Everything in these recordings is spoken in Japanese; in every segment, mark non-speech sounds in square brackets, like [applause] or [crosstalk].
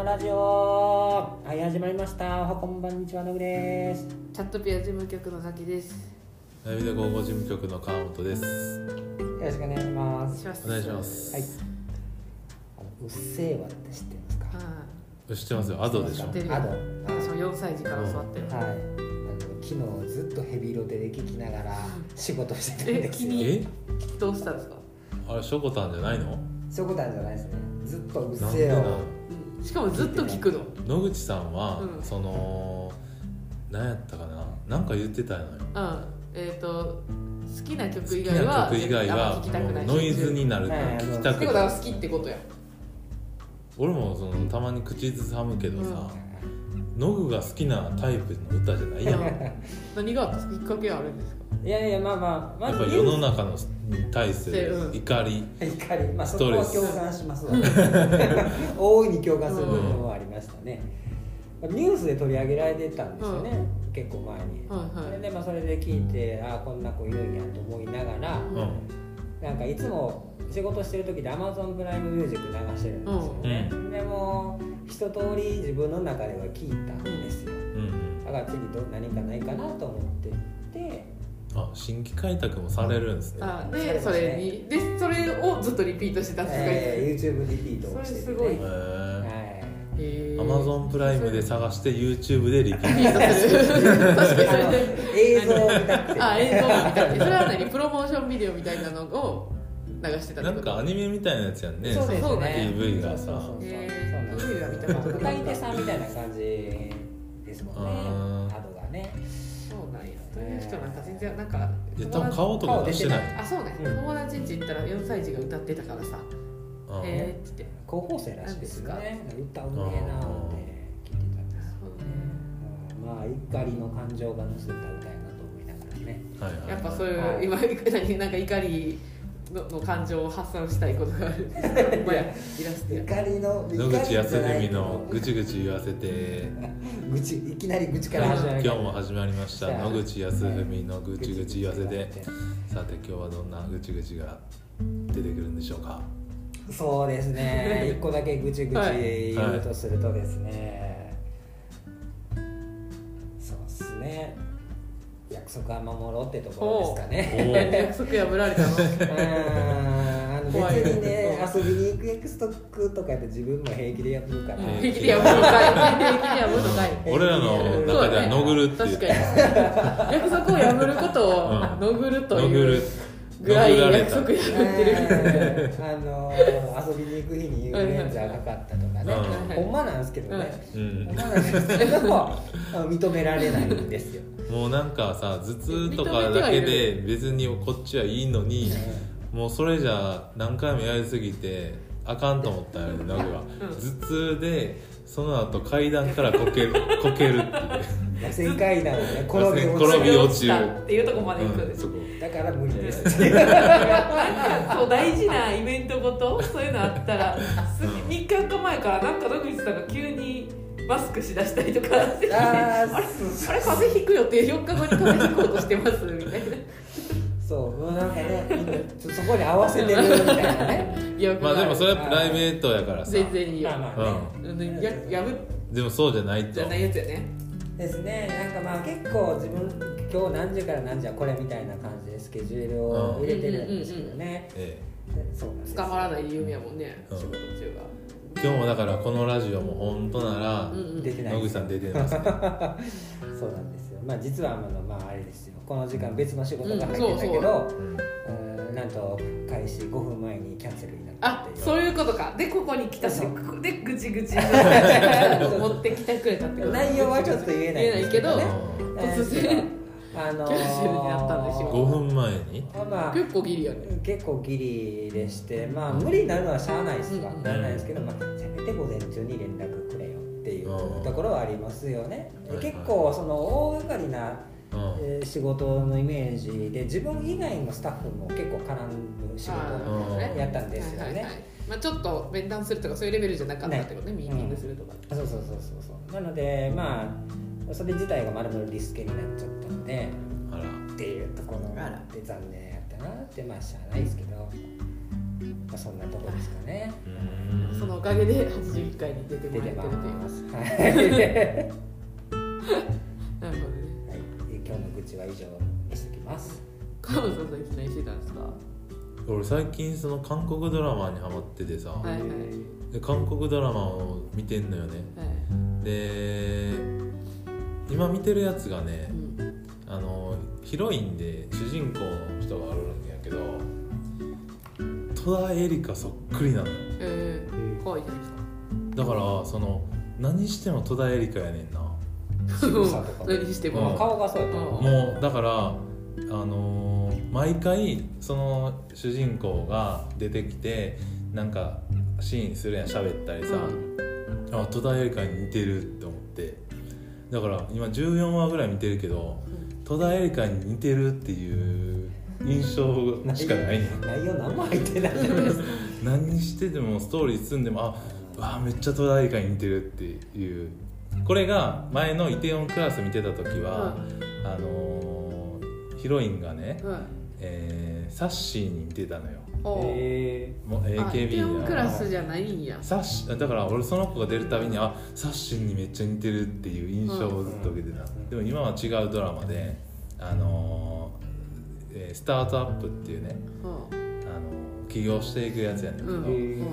のラジオはい始まりましたおはこんばんにちはのぐですチャットピア事務局の崎です。ナビで午後事務局の川本です。よろしくお願いしおます願いします。お願いします。はいあのうっせぇわって知ってますか？は知ってますよ。アドでしょ知っ。てるよアドい。私も4歳児から教わってる。はいあの昨日ずっとヘビロテで聞きながら仕事してたんえ、ですよ君え、どうしたんですか？あれショコタンじゃないの？そういうことなんじゃないですねずっとうっなんでなのせぇわしかもずっと聞くの。野口さんは、うんその何やったかな、なんか言ってたのよ。うん。えっ、と好きな曲好き以外はな曲以外あんまは聞きたくない。もうノイズになるからはい聞きたくない。ってことは好きってことや。俺もそのたまに口ずさむけどさ、ノグが好きなタイプの歌じゃないやん。や [laughs] 何があった？んですか。きっかけあるんですか？いやいやまあまあまっぱ世の中のに対するうん。怒り。怒り。まあそこは共感しますわ。[laughs] 大いに共感する部分はありましたね、ニュースで取り上げられてたんですよね、結構前に、はいはい。それでまあそれで聞いてああこんな子いるんやと思いながら、うん。なんかいつも仕事してる時で Amazon プライムミュージック流してるんですよね、うでも一通り自分の中では聞いたんですよ。うん。だから次ど何かないかなと思っててうん。あ、新規開拓もされるんですね。あ、で、それに、で、それをずっとリピートしてたんですか。えー YouTube リピートをしてて、ね、それすごい。へーへーアマゾンプライムで探して YouTube でリピーリピートする。確かにそれ。で。映像を見たくて。あ、映像を見たり。それは何、プロモーションビデオみたいなのを流してたトなんかアニメみたいなやつやんね。そうですそうね。PV がさ。そうそうそう。そう PV は見たこと歌ないい手さんみたいな感じですもんね。うんアドがねそうなんや。という人なんか全然なんか。いや多分顔とか出してないあ、そうね。うん友達ん家行ったら4歳児が歌ってたからさ。うんへえって言って。高校生らしいですね歌うめえなって聞いてたんですまあ怒りの感情が乗せた歌やなと思いながらねはいはいはいやっぱそういう、はい今何なんか怒りのの感情を発散したいことがある。まやイラストや。怒りの野口康文文のぐちぐち言わせて。愚痴いきなり愚痴から始まる。今日も始まりました。野口康文のぐちぐち言わせて。さて今日はどんなぐちぐちが出てくるんでしょうか？そうですね。一個だけぐちぐちはい言うとするとですね、そうですね約束は守ろうってところですかね。約束破られたの。うーん。あの別にね遊びに行く約束とかで自分も平気で破るから、うん。平気で破るのか。い。平気で破るのかい。俺らの中ではのぐるっていう。確かに。約束を破ることをうん。のぐるとのぐるいうぐらいのぐられた約束破ってる。えーあの遊びに行く日にインフルエンザがかかったとかね、うんほんまなんですけどね、うん。ほんまなんですけど。も認められないんですよもうなんかさ頭痛とかだけで別にこっちはいいのにもうそれじゃ何回もやりすぎてあかんと思ったよねノグは、うん。頭痛でその後階段からこける [laughs] こけるっていう。螺旋階段をね転び落ち転び落ちる。っていうところまで行くん。ですうん。だから無理です。そう大事なイベントごと？そういうのあったら。すぐ3日4日前からなんか野口さんが急にマスクしだしたりとか。あれ？あーあれ？風邪ひくよって4日後に風邪ひこうとしてますみたいなそうもうなんかねそそこに合わせてるみたいなね。[laughs] いやまあでもそれはプライベートやからさ。全然いいよ、まあまあね、うん。や破っでもそうじゃないと。じゃないやつやね。ですね。なんかまあ結構自分今日何時から何時はこれみたいな感じでスケジュールを入れてるんですけどね、えそうなんです捕まらないで有名やもんね、うん。仕事中え今日もだからこのラジオも本当なら出てない野口さん出てますね。[laughs] そうなんですよ。まあ実はあのまああれですよ。この時間別の仕事が入ってたけど、うん。うん。なんと開始5分前にキャンセルになったあそういうことか。でここに来たしでぐちぐち。[laughs] 持ってきてくれたってこと。内容はちょっと言えない言えないけどね突然あのーキャンセルになったんですよ5分前に？まあ結構ギリやね。結構ギリでしてまあ無理になるのはしゃあないですわ、うん。ならないですけど、まあ、せめて午前中に連絡くれよっていううんところはありますよね、はいはい。結構その大掛かりな、仕事のイメージで自分以外のスタッフも結構絡む仕事うん。あーやったんですよね、まあ、ちょっと面談するとかそういうレベルじゃなかったってことねミーティングするとか、そうそうそうそうそう。なのでまあそれ自体がまるまるリスケになっちゃったのであら。っていうところがあって残念やったなってまあしゃあないですけどまあ、そんなとこですかね。うん。そのおかげで81回に出ても出てらってるというます。はい、[laughs] なるほどね。はい、今日の愚痴は以上にしてきます。川野さん最近何してたんですか？俺最近その韓国ドラマにハマっててさ、はいはい。で韓国ドラマを見てんのよね。はい。で今見てるやつがねうんあのヒロインで主人公の人があるんやけど戸田恵梨香そっくりなのよ。えー、可愛いじゃないですか。だからその何しても戸田恵梨香やねんな。仕草とか何してまあも顔がそうやった。うん。もうだからあのー毎回その主人公が出てきてなんかシーンするやん喋ったりさ、あ戸田恵梨香に似てるって思って。だから今14話ぐらい見てるけど戸田恵梨香に似てるっていう印象しかないね。ん内容何も入ってない何しててもストーリー進んでもあうわめっちゃ戸田恵梨香に似てるっていう。これが前のイテウォンクラス見てた時は、あのーヒロインがね、はいえーサッシーに似てたのよえもう AKB オンクラのスじゃないんや。サッシだから俺その子が出るたびにあサッシーにめっちゃ似てるっていう印象をずっと受けてた、うん。でも今は違うドラマであのーえースタートアップっていうね、うあのー起業していくやつやねんけど、ん。うん。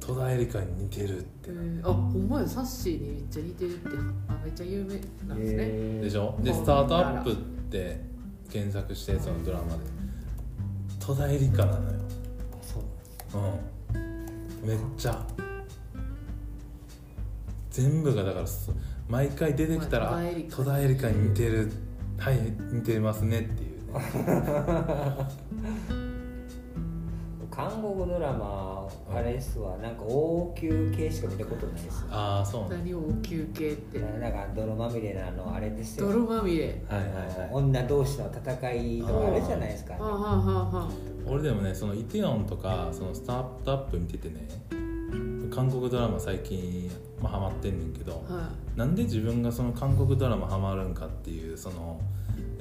戸田恵梨香に似てるってえー、あほんまやサッシーにめっちゃ似てるって。あめっちゃ有名なんですね、えーでしょ？でうん。スタートアップって検索してそのドラマで戸田恵梨香なのよ。う。うん。めっちゃ。全部がだからそ毎回出てきたら戸田恵梨香に似てる。はい似てますねっていうね [laughs] 韓国ドラマあれっすわ。なんか王宮系しか見たことないですああそう何を休憩って。なんか泥まみれなあのあれですよ。泥まみれ。はいはいはい。女同士の戦いとかあるじゃないですか、はあはあはあは俺でもねそのイテウォンとかそのスタートアップ見ててね韓国ドラマ最近、まあ、ハマってんねんけど、あはなんで自分がその韓国ドラマハマるんかっていうその、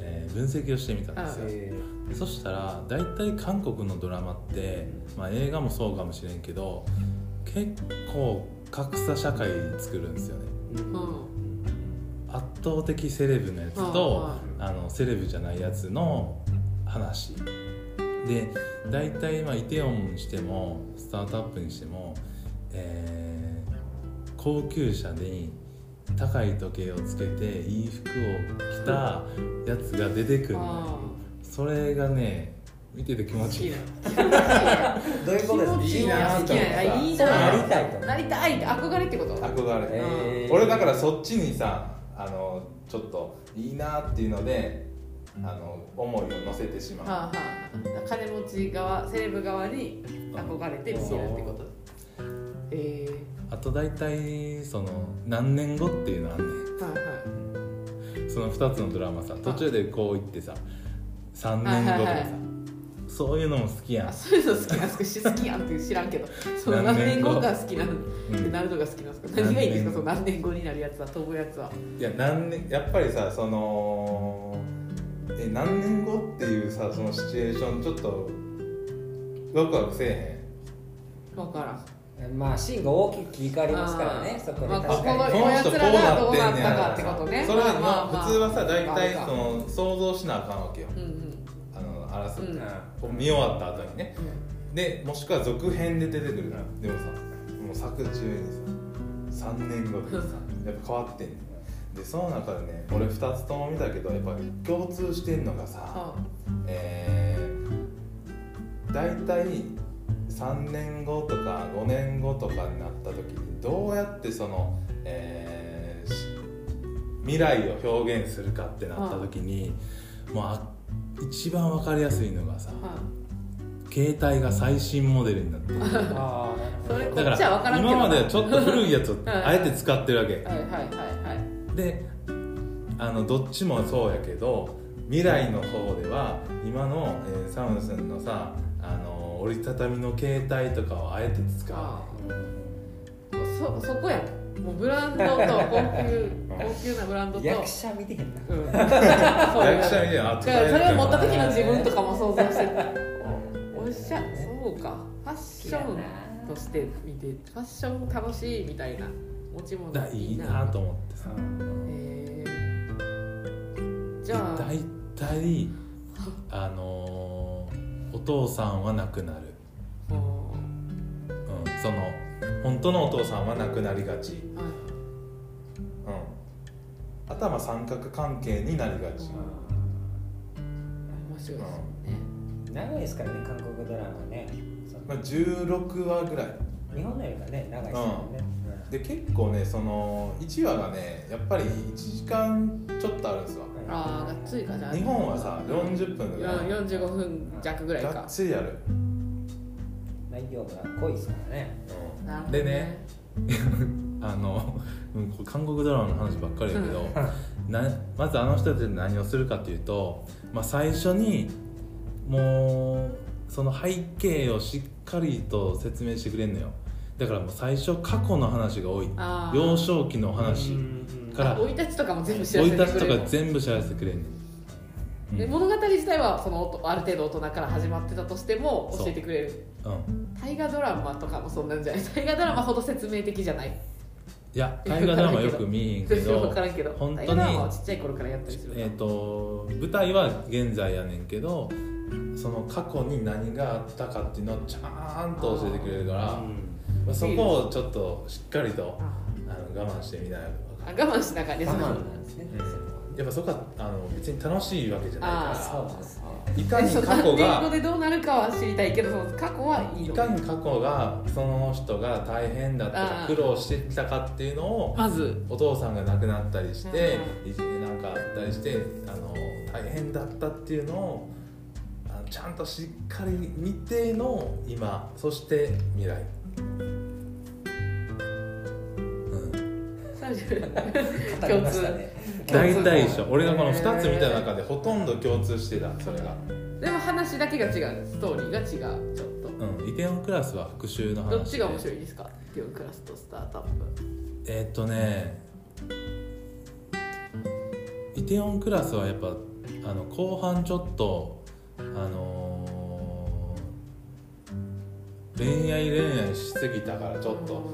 えー分析をしてみたんですよ。えそしたら大体韓国のドラマって、まあ、映画もそうかもしれんけど結構格差社会作るんですよね。うん。圧倒的セレブのやつとはあのセレブじゃないやつの話。で大体まあイテウォンにしてもスタートアップにしても、えー高級車に高い時計をつけていい服を着たやつが出てくるそれがね見てて気持ちいい。な [laughs] どういうことですか？いいな。好きな。あいいそうなりなたいとなりたいって憧れってこと？憧れ、えー俺だからそっちにさあのちょっといいなっていうのであの思いを乗せてしまう、はあはあ。金持ち側セレブ側に憧れて見てるってこと？えあと大体その何年後っていうのあんねー、はいはい。んその2つのドラマさ途中でこう言ってさ3年後とかさ、はいはいはいそういうのも好きやん。あそういうの好きなんですか好きやんって知らんけど [laughs] その何何年後が好きなのってうんなるのが好きなんですか？何がいいですか？何年後？その何年後になるやつは飛ぶやつは。いや何年やっぱりさそのえ何年後っていうさそのシチュエーションちょっとワクワクせえ分からんまあシーンが大きく切り替わりますからねそこでまあ確かに、ここへんこの人こうなってんねやどうなったかってことねそれは今、まあまあまあ普通はさ大体まあその想像しなあかんわけよ。うんうん。あのあらす、うん。こう見終わった後にね。でもしくは続編で出てくるからでもさもう作中にさ3年後でさやっぱ変わってんねん。でその中でね俺2つとも見たけどやっぱり共通してんのがさはえー、大体3年後とか5年後とかになった時にどうやってその、えーし未来を表現するかってなった時に、もうあ一番分かりやすいのがさ携帯が最新モデルになってる。[laughs] ああなるほどそれこっちは分から今まではちょっと古いやつをあえて使ってるわけ。はいはいはいはい。であのどっちもそうやけど未来の方では今の、えーサムスンのさあの折りたたみの携帯とかをあえて使う。あねそそこや。んもうブランドと高級高級なブランドと。役者見てへんな。うん。[laughs] 役者みたいなだからそれを持った時の自分とかも想像してる。[laughs] おっしゃそうか。ファッションとして見てファッション楽しいみたいな持ち物。だいいなと思ってさ、へーじゃあ。大体あのーお父さんは亡くなる、もうん、その本当のお父さんは亡くなりがち、うん、あとはまあ三角関係になりがち、面白いですよね長いですからね韓国ドラマね。まあ、16話ぐらい。日本のよりはね長いですもんね、で結構ねその1話がねやっぱり1時間ちょっとあるんですわああがっつりかじゃあ。日本はさ40分ぐら。いよ45分弱ぐらいがっかつりやる、内容が濃いですからね。なるほどでね [laughs] あの韓国ドラマの話ばっかりだけど、なまずあの人たち何をするかっていうと、まあ、最初にもうその背景をしっかりと説明してくれんのよ。だからもう最初過去の話が多い。幼少期の話から。生い立ちとかも全部知ら生いせてくれる。立ちとか全部知らせてくれんねん、うんで物語自体はそのある程度大人から始まってたとしても教えてくれる。うん、大河ドラマとかもそんなんじゃない。大河ドラマほど説明的じゃない。いや大河ドラマよく見えへんけど [laughs] 本当にちっちゃい頃からやったりするえー、と舞台は現在やねんけどその過去に何があったかっていうのをちゃんと教えてくれるからまあ、そこをちょっとしっかりとあ。あの我慢してみないとあ我慢しながらね我慢そのなんですね、やっぱそこはあの別に楽しいわけじゃないあかそうなんですね。らいかに過去英語がでどうなるかは知りたいけどその過去はいいの。いかに過去がその人が大変だったか苦労してきたかっていうのをまず。お父さんが亡くなったりしてういじめなんかあったりしてあの大変だったっていうのをあのちゃんとしっかり見ての今そして未来、[laughs] うん、最初語りましたね。[laughs] 大体一緒。俺がこの2つ見た中でほとんど共通してたそれが、でも話だけが違う。ストーリーが違うちょっと。うん、イテウォンクラスは復讐の話どっちが面白いですか？ティオンクラスとスタートアップ。えーっとねイテウォンクラスはやっぱあの後半ちょっとあのー恋愛恋愛しすぎたからちょっと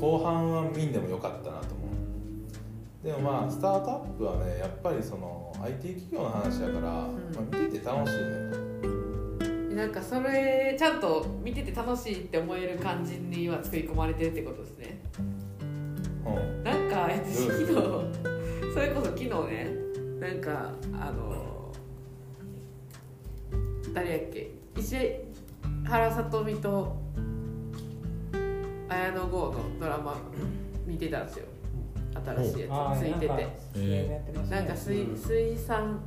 後半は見んでもよかったなと思う。でもまあスタートアップはねやっぱりその IT 企業の話だから、まあ、見てて楽しいねなんかそれちゃんと見てて楽しいって思える感じには作り込まれてるってことですね。うん。なんか私昨日それこそ昨日ねなんかあの誰やっけ？石原さとみと綾野剛のドラマ見てたんですよ。新しいやつ。ついてて。なんか水うん。水産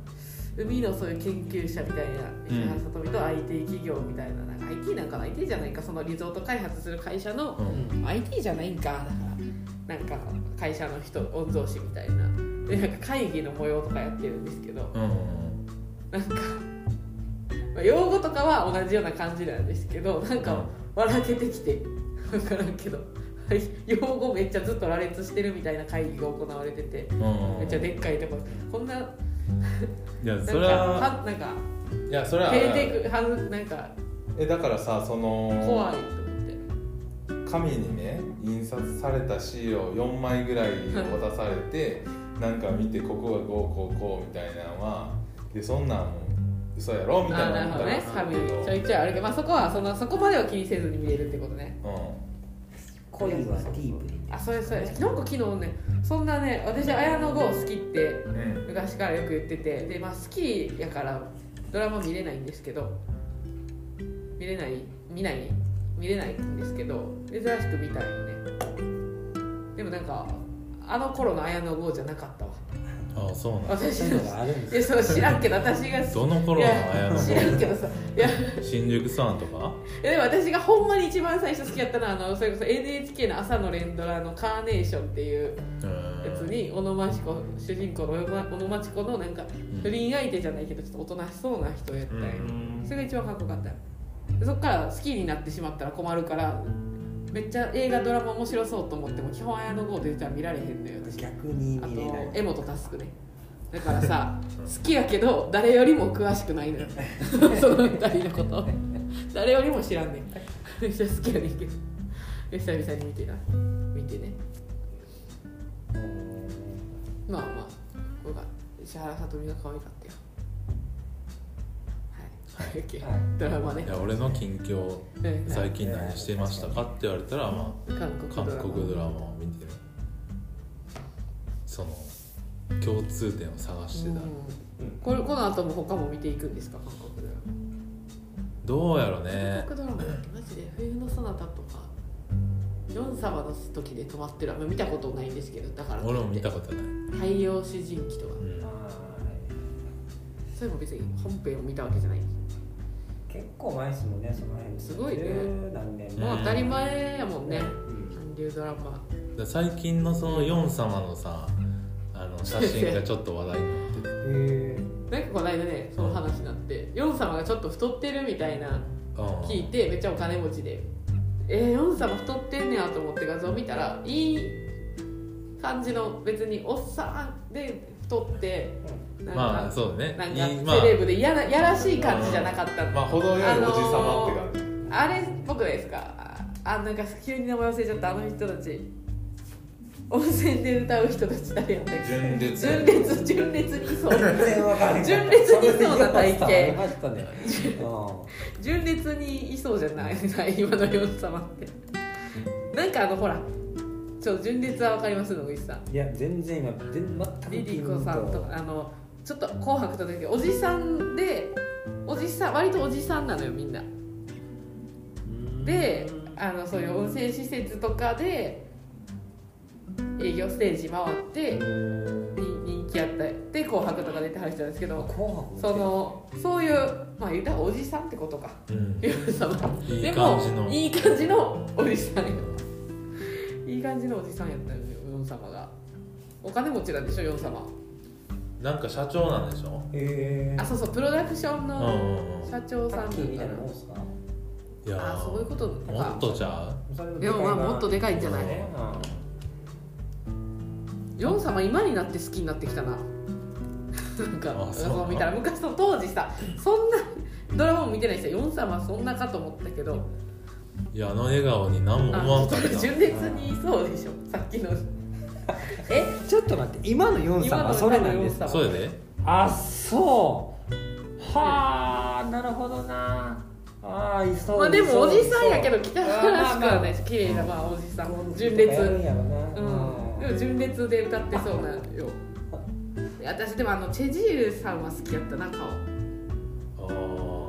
海のそういう研究者みたいな石原さとみと IT 企業みたいななんか IT なんかな IT じゃないかそのリゾート開発する会社のうん。IT じゃないんかだからなんか会社の人御曹司みたいな。でなんか会議の模様とかやってるんですけどうん。なんか、まあ用語とかは同じような感じなんですけどなんか笑けてきて分からんけど。用語めっちゃずっと羅列してるみたいな会議が行われてて。うん。めっちゃでっかいとこ。こんないやそれははなんかいやそれはなんかえだからさその怖いと思って。紙にね印刷されたシールを4枚ぐらい渡されて [laughs] なんか見てここがこうこうこうみたいなのはでそんなんもう嘘やろ？みたいあななるほどね。思ったら紙ちょいちょいあるけど、まあ、そこはそのそこまでは気にせずに見れるってことね。恋はディープにあそれそれなんか昨日ねそんなね私綾野剛好きってうんうん昔からよく言っててで、まあ、好きやからドラマ見れないんですけど見れない見ない？見れないんですけど珍しく見たいよね。でもなんかあの頃の綾野剛じゃなかったわあそうなんだ。私そういうのがあるんいですやそう知らんけど私が。どの頃の綾野知らんけどさいや。新宿スワンとか？いやでも私がほんまに一番最初好きやったのはあのそれこそ NHK の朝の連ドラの「カーネーション」っていうやつに小野真知子主人公の小野真知子のなんか不倫相手じゃないけどちょっとおとなしそうな人やったんよ、それが一番かっこよかった。そっから好きになってしまったら困るからめっちゃ映画ドラマ面白そうと思っても基本綾野剛出てたら見られへんのよ私。逆にあと見れない。柄本佑ね。だからさ [laughs] 好きやけど誰よりも詳しくないのよ。[laughs] その二人のこと。誰よりも知らんねん。[laughs] めっちゃ好きやねんけど。久々に見てな。見てね。まあまあこれが石原さとみが可愛かったよドラマね。いや俺の近況うん。最近何してましたかって言われたらま韓あ韓国ドラマを見てる。その共通点を探してた、うん。これこの後も他も見ていくんですか？韓国ドラマ。どうやろね。韓国ドラマだってマジで冬のそなたとかヨン様の時で止まってるあんま見たことないんですけどだから俺も見たことない、太陽主人記とか。うん。それも別に本編を見たわけじゃない結構前ですもんねその辺。すごいね。もう当たり前やもんね。うん。韓流ドラマ。で最近のそのヨン様のさあの写真がちょっと話題になってるへなんかこの間ねその話になってヨン様がちょっと太ってるみたいなうん。聞いてめっちゃお金持ちでえー、ヨン様太ってんねやと思って画像見たらいい感じの別におっさんで太ってまあそうだね。なんかセレブでやらやらしい感じじゃなかった。のまあ程よいおじ様って感じ、あれ僕ですか？ああなんか急に名前忘れちゃったあの人たち。温泉で歌う人たち誰やったっけ？純烈。純烈純烈にいそう。純烈にいそうな体型純烈にいそうじゃない今のヨン様って。なんかあのほら。ちょ純烈はわかります？野口さん。うんいや全然今全全くリリコさんとかあのちょっと「紅白」とかでおじさんでおじさん割とおじさんなのよみんな。であのそういう温泉施設とかで営業ステージ回ってに人気あったで「紅白」とか出てはる人なんですけどそのそういうまあ言うたらおじさんってことか。うん。[laughs] で感じの。もいい感じのおじさんやいい感じのおじさんやったよヨン様が。お金持ちなんでしょヨン様なんか社長なんでしょ？へあそうそうプロダクションうんのうんうん。社長さんタッキーみたいななもんすか？いやーあそういうことか。もっとじゃあ。でもまあもっとでかいんじゃない？ヨン様今になって好きになってきたな。[laughs] なんかあそう。そう見たら昔の当時さそんなドラマも見てない人ヨン様そんなかと思ったけど。いやあの笑顔に何も思わあんかった。純烈にいそうでしょ。さっきの [laughs] えちょっと待って今のヨンさんはそれなんです。かそうあそう。はあなるほどな。ああいそうまあでもおじさんやけどい汚らしくはないし綺麗なまあおじさん。純烈。うん。でも純烈で歌ってそうなよ。私でもあのチェジールさんは好きやったな顔。あ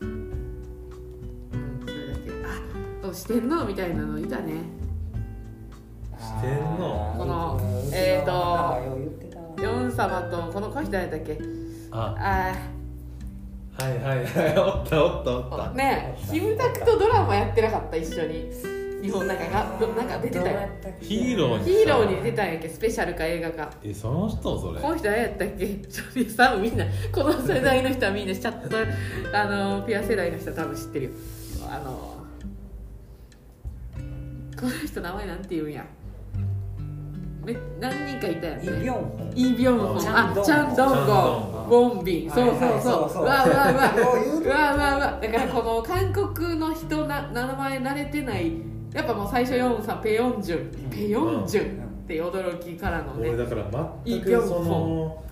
うんそれだけ。あそう四天王みたいなのいたね四天王このえーと言ってたわヨン様とこの子人誰だっけ？ーああはいはいはい。おったおったおった。ーねえキムタクとドラマやってなかった？一緒に。日本なんかがどなんか出てたよ。ヒーローにヒーローに出てたんやっけスペシャルか映画か。えその人それ。この人誰やったっけ？ちょっと多分みんなこの世代の人はみんなチャットあのピア世代の人は多分知ってるよ。あのこの人名前なんて言うんやめ何人かいたやんイ・ビョン。ホンイ・ビョンホンチャンドン。あチャンドンゴンン。ボンビ。ンそうそう。はいはい。そそうそううう。わうわうわわうわうわだからこの韓国の人な名前慣れてない。やっぱもう最初ヨンさんペヨンジュン。ペヨンジュンって驚きからのね。俺だから全くその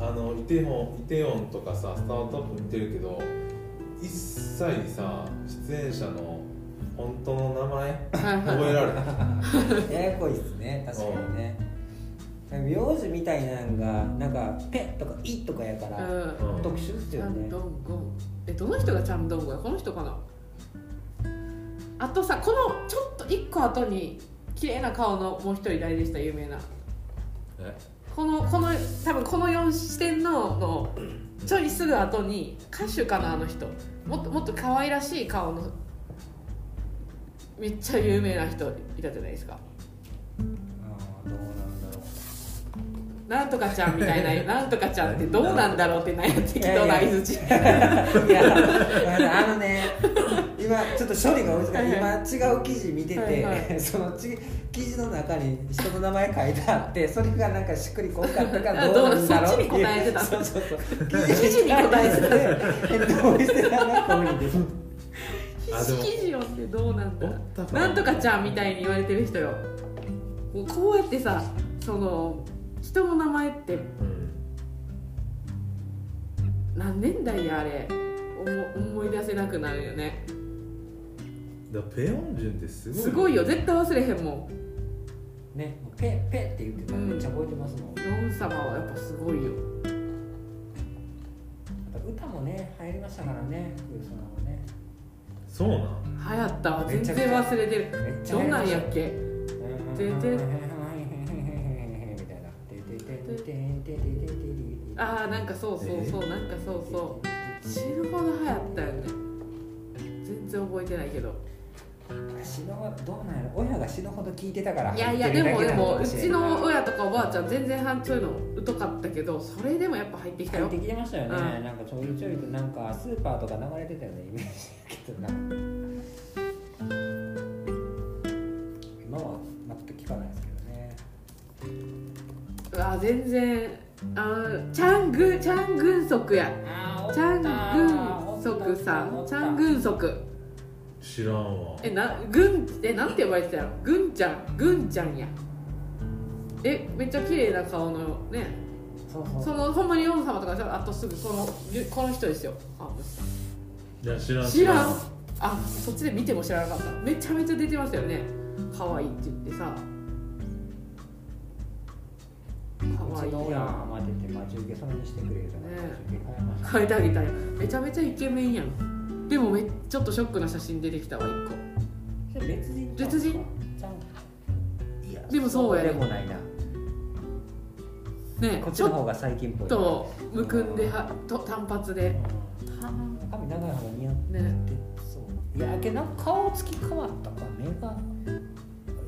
あのイテホンイテオンとかさスタートアップ見てるけど一切さ出演者の本当の名前？はいはい。覚えられないややこいっすね確かにね。名字みたいなんがなんか「ペ」とか「イ」とかやからうん。うん特殊っすよね。チャンドンゴ。ンえどの人がチャンドンゴンや？この人かな？あとさこのちょっと一個後に綺麗な顔のもう一人誰でした有名な。え？このこの多分この四四天王のちょいすぐ後に歌手かなあの人。もっともっと可愛らしい顔のめっちゃ有名な人いたじゃないですか。どうなんだろう。なんとかちゃんみたいな [laughs] なんとかちゃんってどうなんだろうって何や適当な相づちいや [laughs] あのね言今ちょっと処理が追い。つかないはい。今違う記事見てて、はいは [laughs] そのち記事の中に人の名前書いてあってそれがなんかしっくりこんかったからあどうなんだろうそってたそうそうそう。記事に答えてた。どうしてたなこういうふうに出たあでも。記事読んでどうなんだな。なんとかちゃんみたいに言われてる人よ。こうやってさその人の名前ってうん。何年代やあれ。思思い出せなくなるよね。だからペヨンジュンってすごいすごいよ。絶対忘れへんもねもうペッペッって言ってたのめっちゃ覚えてますもん、んヨン様はやっぱすごいよ。歌もね流行りましたからねクーソナもねそうなん流行ったわ。全然忘れてる。どんなんやっけ？ててああなんかそうそうそう、なんかそうそう死ぬほど流行ったよね全然覚えてないけど死ぬほどどうなんやろ？親が死ぬほど聞いてたからいやいやでもでもうちの親親とかおばあちゃん全然そういうの疎かったけどそれでもやっぱ入ってきたよ。入ってきてましたよね、うん。なんかちょいちょいとなんかスーパーとか流れてたよねイメージだけどな今は全く聞かないですけどね。うわ全然あーチャングチャングンソクや。チャングンソクさん。チャングンソク知らんわ。えなぐんえなんて呼ばれてたやろぐんちゃん。ぐんちゃんや。えめっちゃ綺麗な顔のね。そうそう。そのほんまにヨン様とかじゃあとすぐこのゆこの人ですよ。あいや知らん。知らん？あそっちで見ても知らなかった。めちゃめちゃ出てましたよね。可愛いって言ってさ。可愛い。やまでて待ち受けそれにしてくれるからね待ち受け変えました変えてあげたい。めちゃめちゃイケメンやんでもめちょっとショックな写真出てきたわ一個。別人別人？でもそうやね。でもないな。ねこっちの方が最近っぽい。とむくんではと単発で。うん髪長い方が似合ってね。そう。いやけどな顔つき変わったか目が。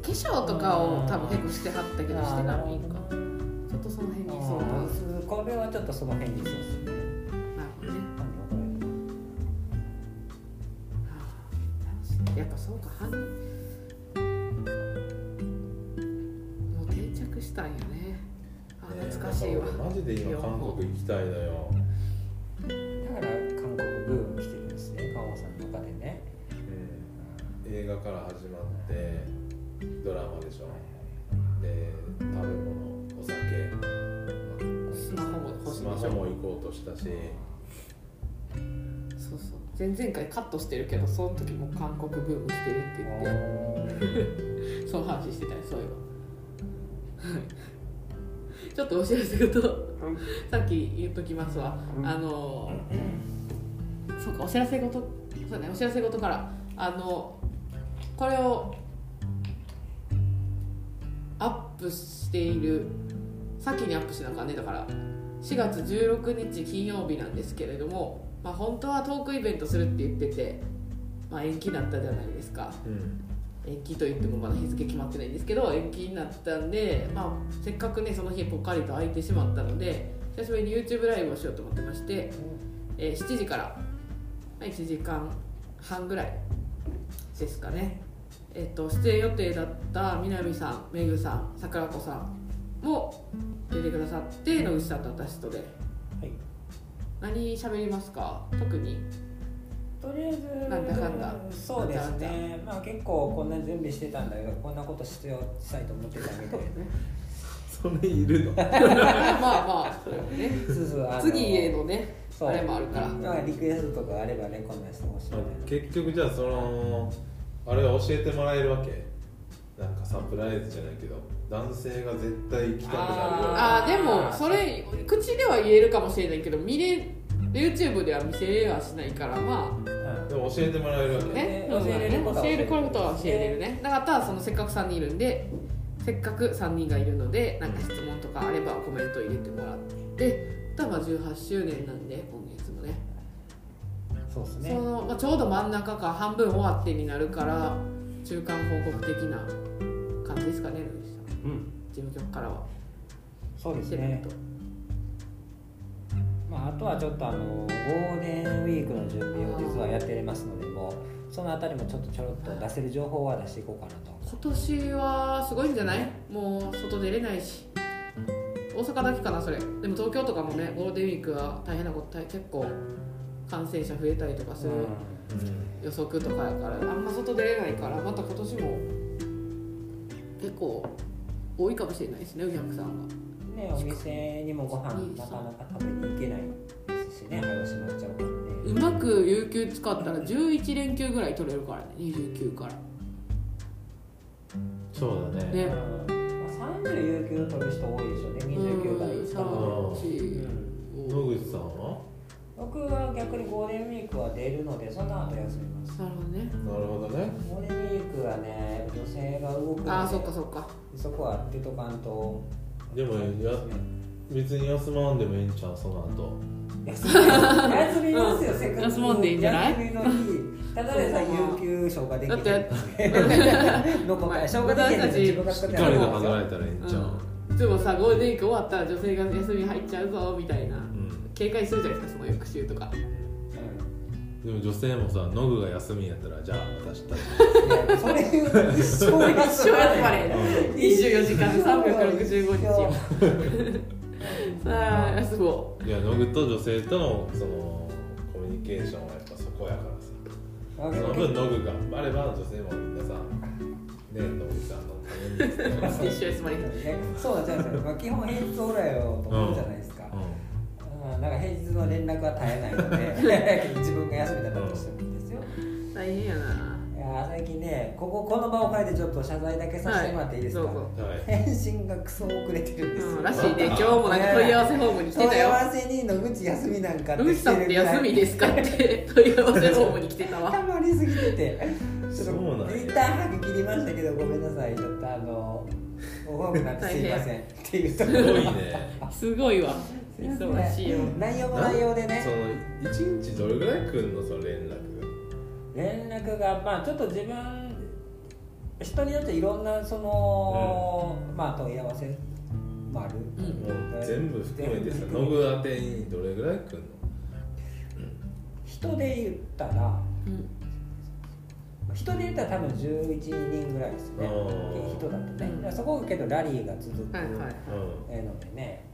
化粧とかを多分結構してはったけどしてないんかちょっとその辺にそうこれはちょっとその辺にそうですねそうか。半もう定着したんやね。あね懐かしいわ。マジで今韓国行きたいのよ、だから韓国ブーム来てるんですね川本さんの中でね。うん、映画から始まってドラマでしょ。で食べ物お酒。スマホも行こうとしたし前々回カットしてるけどその時も韓国ブーム来てるって言って。その話してたよそういえばはい。ちょっとお知らせ事さっき言っときますわ。あのそうかお知らせ事そうねお知らせ事からあのこれをアップしている先にアップしなあかんねだから4月16日金曜日なんですけれども、まあ、本当はトークイベントするって言ってて、まあ、延期になったじゃないですか。うん。延期といってもまだ日付決まってないんですけど延期になったんで、まあ、せっかくねその日ぽっかりと空いてしまったので久しぶりに YouTube ライブをしようと思ってまして、えー7時からまあ1時間半ぐらいですかね、えっと出演予定だった南さんめぐさん桜子さんも出てくださって野口さんと私とではい何喋りますか？特に。とりあえずなんだかんだ。そうですね。まあ結構こんな準備してたんだけどこんなことしてよしたいと思ってたみたいで。それいるの？[laughs] まあまあそれはね。そうそうあの次へのねあれもあるから。まあリクエストとかあればねこんなんしてほしいみたいな結局じゃあそのあれは教えてもらえるわけ？なんかサプライズじゃないけど男性が絶対行きたくなるような。ああでもそれ口では言えるかもしれないけど見れ YouTube では見せれはしないからまうん。でも教えてもらえるわけあね。教えれることは教えることは教えれるね。だからそのせっかく3人いるんでせっかく3人がいるのでなんか質問とかあればコメント入れてもらって。あとはまあ18周年なんで今月もね。そうですね。その、まあ、ちょうど真ん中か半分終わってになるから中間報告的な感じですかねうん。事務局からは。そうですね。と。まあ、あとはちょっとあのゴールデンウィークの準備を実はやってますのでもうそのあたりもちょっとちょろっと出せる情報は出していこうかなと。今年はすごいんじゃない？もう外出れないし。大阪だけかなそれ。でも東京とかもねゴールデンウィークは大変なこと結構感染者増えたりとかする予測とかやからあんま外出れないからまた今年も結構多いかもしれないですねお客さんが。ねお店にもご飯なかなか食べに行けないですしね早閉まっちゃうか。らねうまく有給使ったら11連休ぐらい取れるからね29から。そうだね。ね。まあ、30有給取る人多いでしょね29から5日あのー野口さんは？僕は逆にゴールデンウィークは出るのでその後休みます。なるほどね。なるほどね。ゴールデンウィークはね女性が動くのでああそっかそっか。そこは出とかんとでもや別に休まんでもいいんちゃうその後。休み休みますよ、せっかく。休まんでいいんじゃない？休みの日。ただでさえ有給消化できてだって残った消化できてる自分が作って光が離れたらいいんちゃう。うんいつもさゴールデンウィーク終わったら女性が休み入っちゃうぞみたいな。うん。警戒するじゃないですかその翌週とか。でも女性もさノグが休みやったらじゃあ私たち。それ一生一生休まれう24時間365日よさあ休もいやノグと女性とのそのコミュニケーションはやっぱそこやからさその分ノグ頑張れば女性もみんなさねノグさんの [laughs] そうなんじゃないですか、まあ、基本平日おらよと思うじゃないですか、うん。なんか平日の連絡は絶えないので [laughs] 自分が休みだったとしてもいいですよ。大変やな。いや最近ねこここの場を変えてちょっと謝罪だけさせてもらっていいですか、返信がクソ遅れてるんですよ、うんらしいね。今日もなんか問い合わせフォームに来てた問い合よわせに野口休みなんかって野口さんって休みですかって。[laughs] 問い合わせフォームに来てたわ。たまりすぎててちょっと一旦ハグ切りましたけどごめんなさい。ちょっとあのご報告なってすいません。っていうところすごいねすごいわ。忙しいよ。内容も内容でね。その一日どれぐらい来るのその連絡連絡がまあちょっと自分人によっていろんなその、まあ問い合わせもある、うん。もう全部含めてさ全部ノグ宛てにどれぐらい来るの？人で言ったらうん人で言ったら多分11人ぐらいですね。あー人だとね、うんそこけどラリーが続くのでね。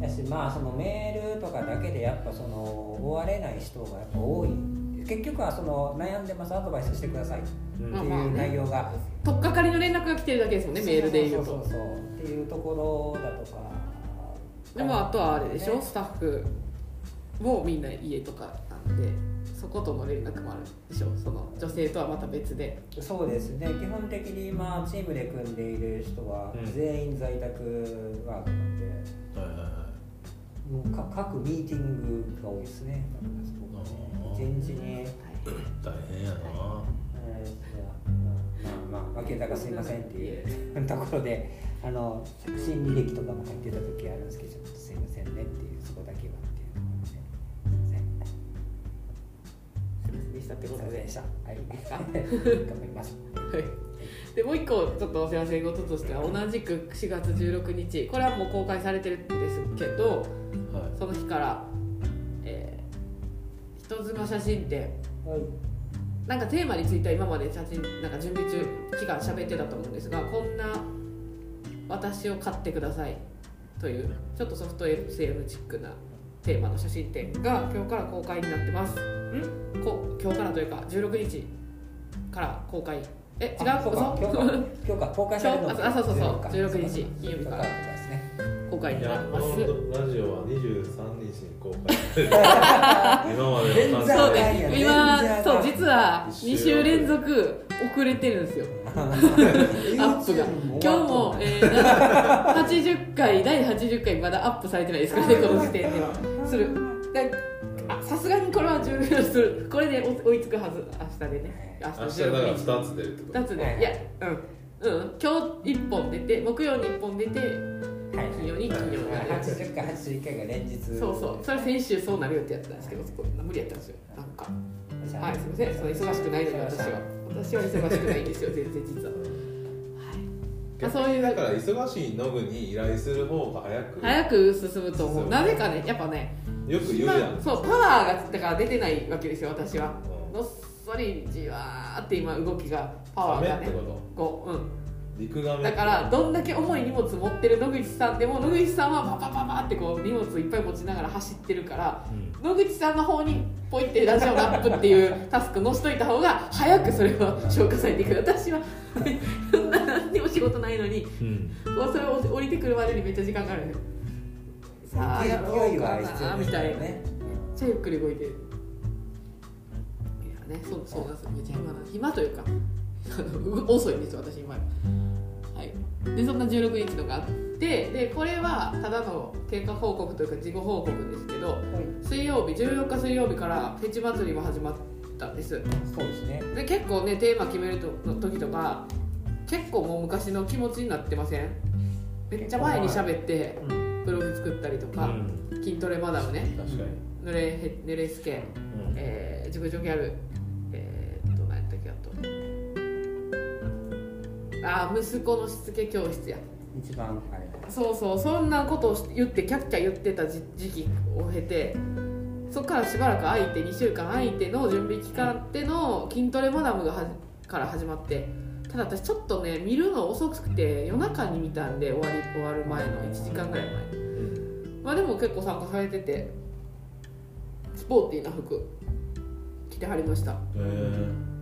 だしまあそのメールとかだけでやっぱその終われない人がやっぱ多い。結局はその悩んでますアドバイスしてくださいっていう内容が、取っかかりの連絡が来てるだけですもんねメールで言うとそうそう。そうそうっていうところだとか。でもあとはあれでしょ？ねスタッフもみんな家とかなんでそことの連絡もあるでしょ？その女性とはまた別で。そうですね。基本的にまあチームで組んでいる人はうん。全員在宅ワークなんで、はいはいはい。もうか各ミーティングが多いですね。一日に。大変やな。えーまあまあ、負けたかすいませんっていうところで、あの着信履歴とかも入ってた時あるんですけど、ちょっとすいませんねっていう、そこだけはでしたってことででした。はい、頑張ります。はい。でもう一個ちょっとお知らせ事としては同じく4月16日これはもう公開されてるんですけどはい。その日から、えー、人妻写真展。はい、なんかテーマについては今まで写真なんか準備中期間喋ってたと思うんですがこんな私を買ってくださいというちょっとソフト SL チックなテーマの写真展が今日から公開になってます。ん？こ今日からというか16日から公開。え違う？あそうか、今日か、[laughs] 今日か、公開されるのあそうそうそう。か16日。金曜日。からですね。公開になります。のラジオは23日に公開 [laughs] 今までのそう今そう実は2週連続遅れてるんですよ [laughs] アップが。今日も、えー、な80回第80回まだアップされてないですからねこの時点では。する。さすがにこれは重要す。るこれで追追いつくはず。明日でね。明明日日だから16日2つ出るってこと。2つで、はいい、やうん。うん。今日1本出て木曜に1本出てはい。金曜に金曜に。やるやつ80回、81回が連日。そうそう。それ先週そうなるよってやったんですけどそこ無理やったんですよ。なんか。はいすみません。その忙しくないので私は私は忙しくないんですよ [laughs] 全然実は。はい。まあそういう。だから忙しいノグに依頼する方が早く早く進むと思そううなぜかねやっぱねよく言うやん。そうパワーがだから出てないわけですよ私は。うん。のそりじわーって今動きがパワーがね。亀ってここううんだからどんだけ重い荷物持ってる野口さんでも野口さんはパパパパってこう荷物いっぱい持ちながら走ってるからうん。野口さんの方にポイってラジオのアップっていうタスク載しといた方が早くそれは消化されていく。私はそんな何にも仕事ないのにうん。もうそれを降りてくるまでにめっちゃ時間かかる。さあやろうはかなみたいな。めっねちゃゆっくり動いてる。いやねそうそうなんですよ。めっちゃ暇な暇というか [laughs] 遅いんですよ私今はい。でそんな16日のがあってでこれはただの経過報告というか事後報告ですけど水曜日14日水曜日からフェチ祭りも始まったんですそうですね。で結構ねテーマ決めるとの時とか結構もう昔の気持ちになってません？めっちゃ前に喋ってブログ作ったりとか、うん。筋トレマダムね。確かに。濡れへ濡れスケ、うん。えー、自分女ギャルあ息子のしつけ教室や。一番そうそうそんなことを言ってキャッキャ言ってた時時期を経てそこからしばらく空いて2週間空いての準備期間での筋トレマダムがはじから始まってただ私ちょっとね見るの遅くて夜中に見たんで終わり終わる前の1時間ぐらい前。うん。まあでも結構参加されててスポーティーな服着てはりました。えー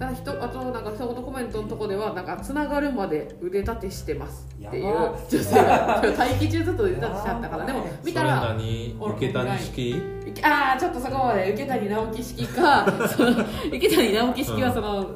ただ人あとなんか一言コメントのとこではなんかつながるまで腕立てしてますっていう女性が [laughs] 待機中ずっと腕立てしちゃったから。でも見たそれら何受け谷式？ああちょっとそこまで池谷直樹式か。[laughs] その池谷直樹式はその、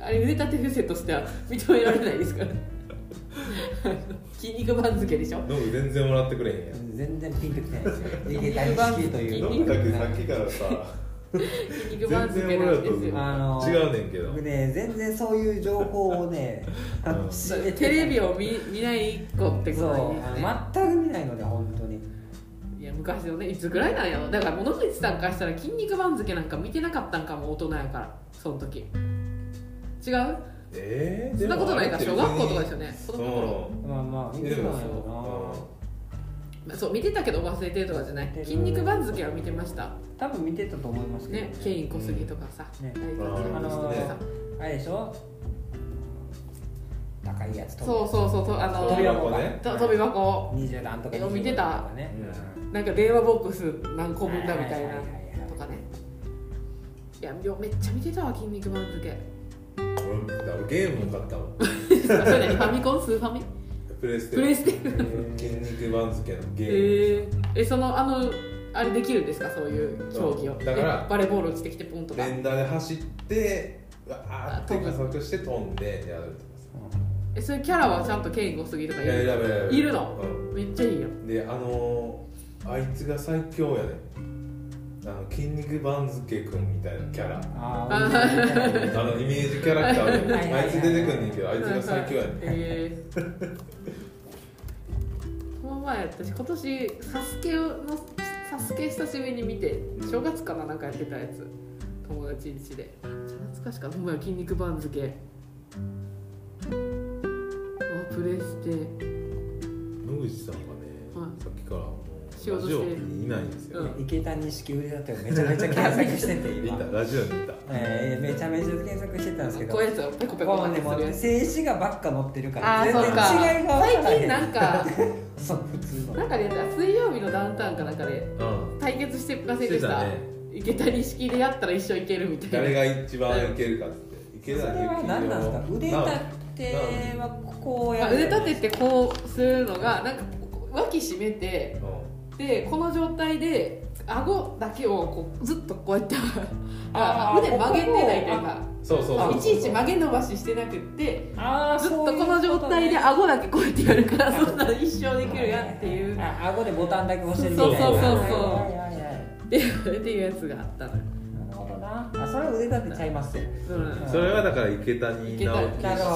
あれ腕立て伏せとしては認められないですから。[laughs] 筋肉番付でしょ？ノブ全然もらってくれへんやん。全然ピンときてないですよ。池谷式というノブだけさっきからさ筋肉番付なんですよ。あの違う。ねんけど僕ね全然そういう情報をね [laughs] うんテレビを見見ない子ってことですね全く見ないので本当に。いや昔のねいつぐらいなんやろ。だから野口さんからしたら筋肉番付なんか見てなかったんかも大人やから。その時。違う？えー、そんなことないか。小学校とかですよね。子の頃。う。まあまあ見てでもたのよまあそう見てたけど忘れてるとかじゃない。筋肉番付は見てました。な多分見てたと思いますけど。ねケイン小杉とかさ、ねあの人とかさあれでしょ？高いやつとそうそうそうそうあの飛び箱ね。飛び箱。20段とかえ見てた。25とかね。なんか電話ボックス何個分だみたいなとかね。いやめっちゃ見てたわ筋肉番付。俺ゲームも買ったもん [laughs] それ何ファミコンスーファミ？プレステプレステ。筋肉番付のゲーム、えー、えそのあのあれできるんですか？そういう競技を。だからえバレーボール落ちてきてポンとか。連打で走ってわーって加速して飛んでやるえそういうキャラはちゃんとケイン・コスギとかいるいるの？うめっちゃいいよん、であのー、あいつが最強やねあの筋肉番付くんみたいなキャラ。あのイメージキャラクターであいつ出てくんねんけどあいつが最強やねん。えー、この前私今年サスケのサスケ久しぶりに見て正月かななんかやってたやつ。友達ん家で。懐かしかったほんまや筋肉番付。あプレステ野口さんがね、はい。さっきから仕事してラジオにいないんですよ、うん。池谷式腕立てをめちゃめちゃ検索してて [laughs] 見今たラジオにいた。えーめちゃめちゃ検索してたんですけど。こういうやつをペコペコこうねもうってするやつ静止画ばっか載ってるからあーそうか。全然違いが分から最近なんか [laughs] そう普通の。なんかね水曜日のダウンタウンかなんかでうん。対決してませんでした？してたね。池谷式でやったら一生いけるみたいな。誰が一番いけるかって。池それ谷は何なんですか？腕立てはこうやる。まあ腕立てってこうするのがなんか脇締めてでこの状態で顎だけをこうずっとこうやって腕曲げてないというかそうそうそう。いちいち曲げ伸ばししてなくってずっとこの状態で顎だけこうやってやるからそんな一生できるやんっていう。あ顎でボタンだけ押してるみたいな。そうそうそうそう。っていうやつがあったの。よあそれは腕立てちゃいますよ。うん。それはだから池谷池直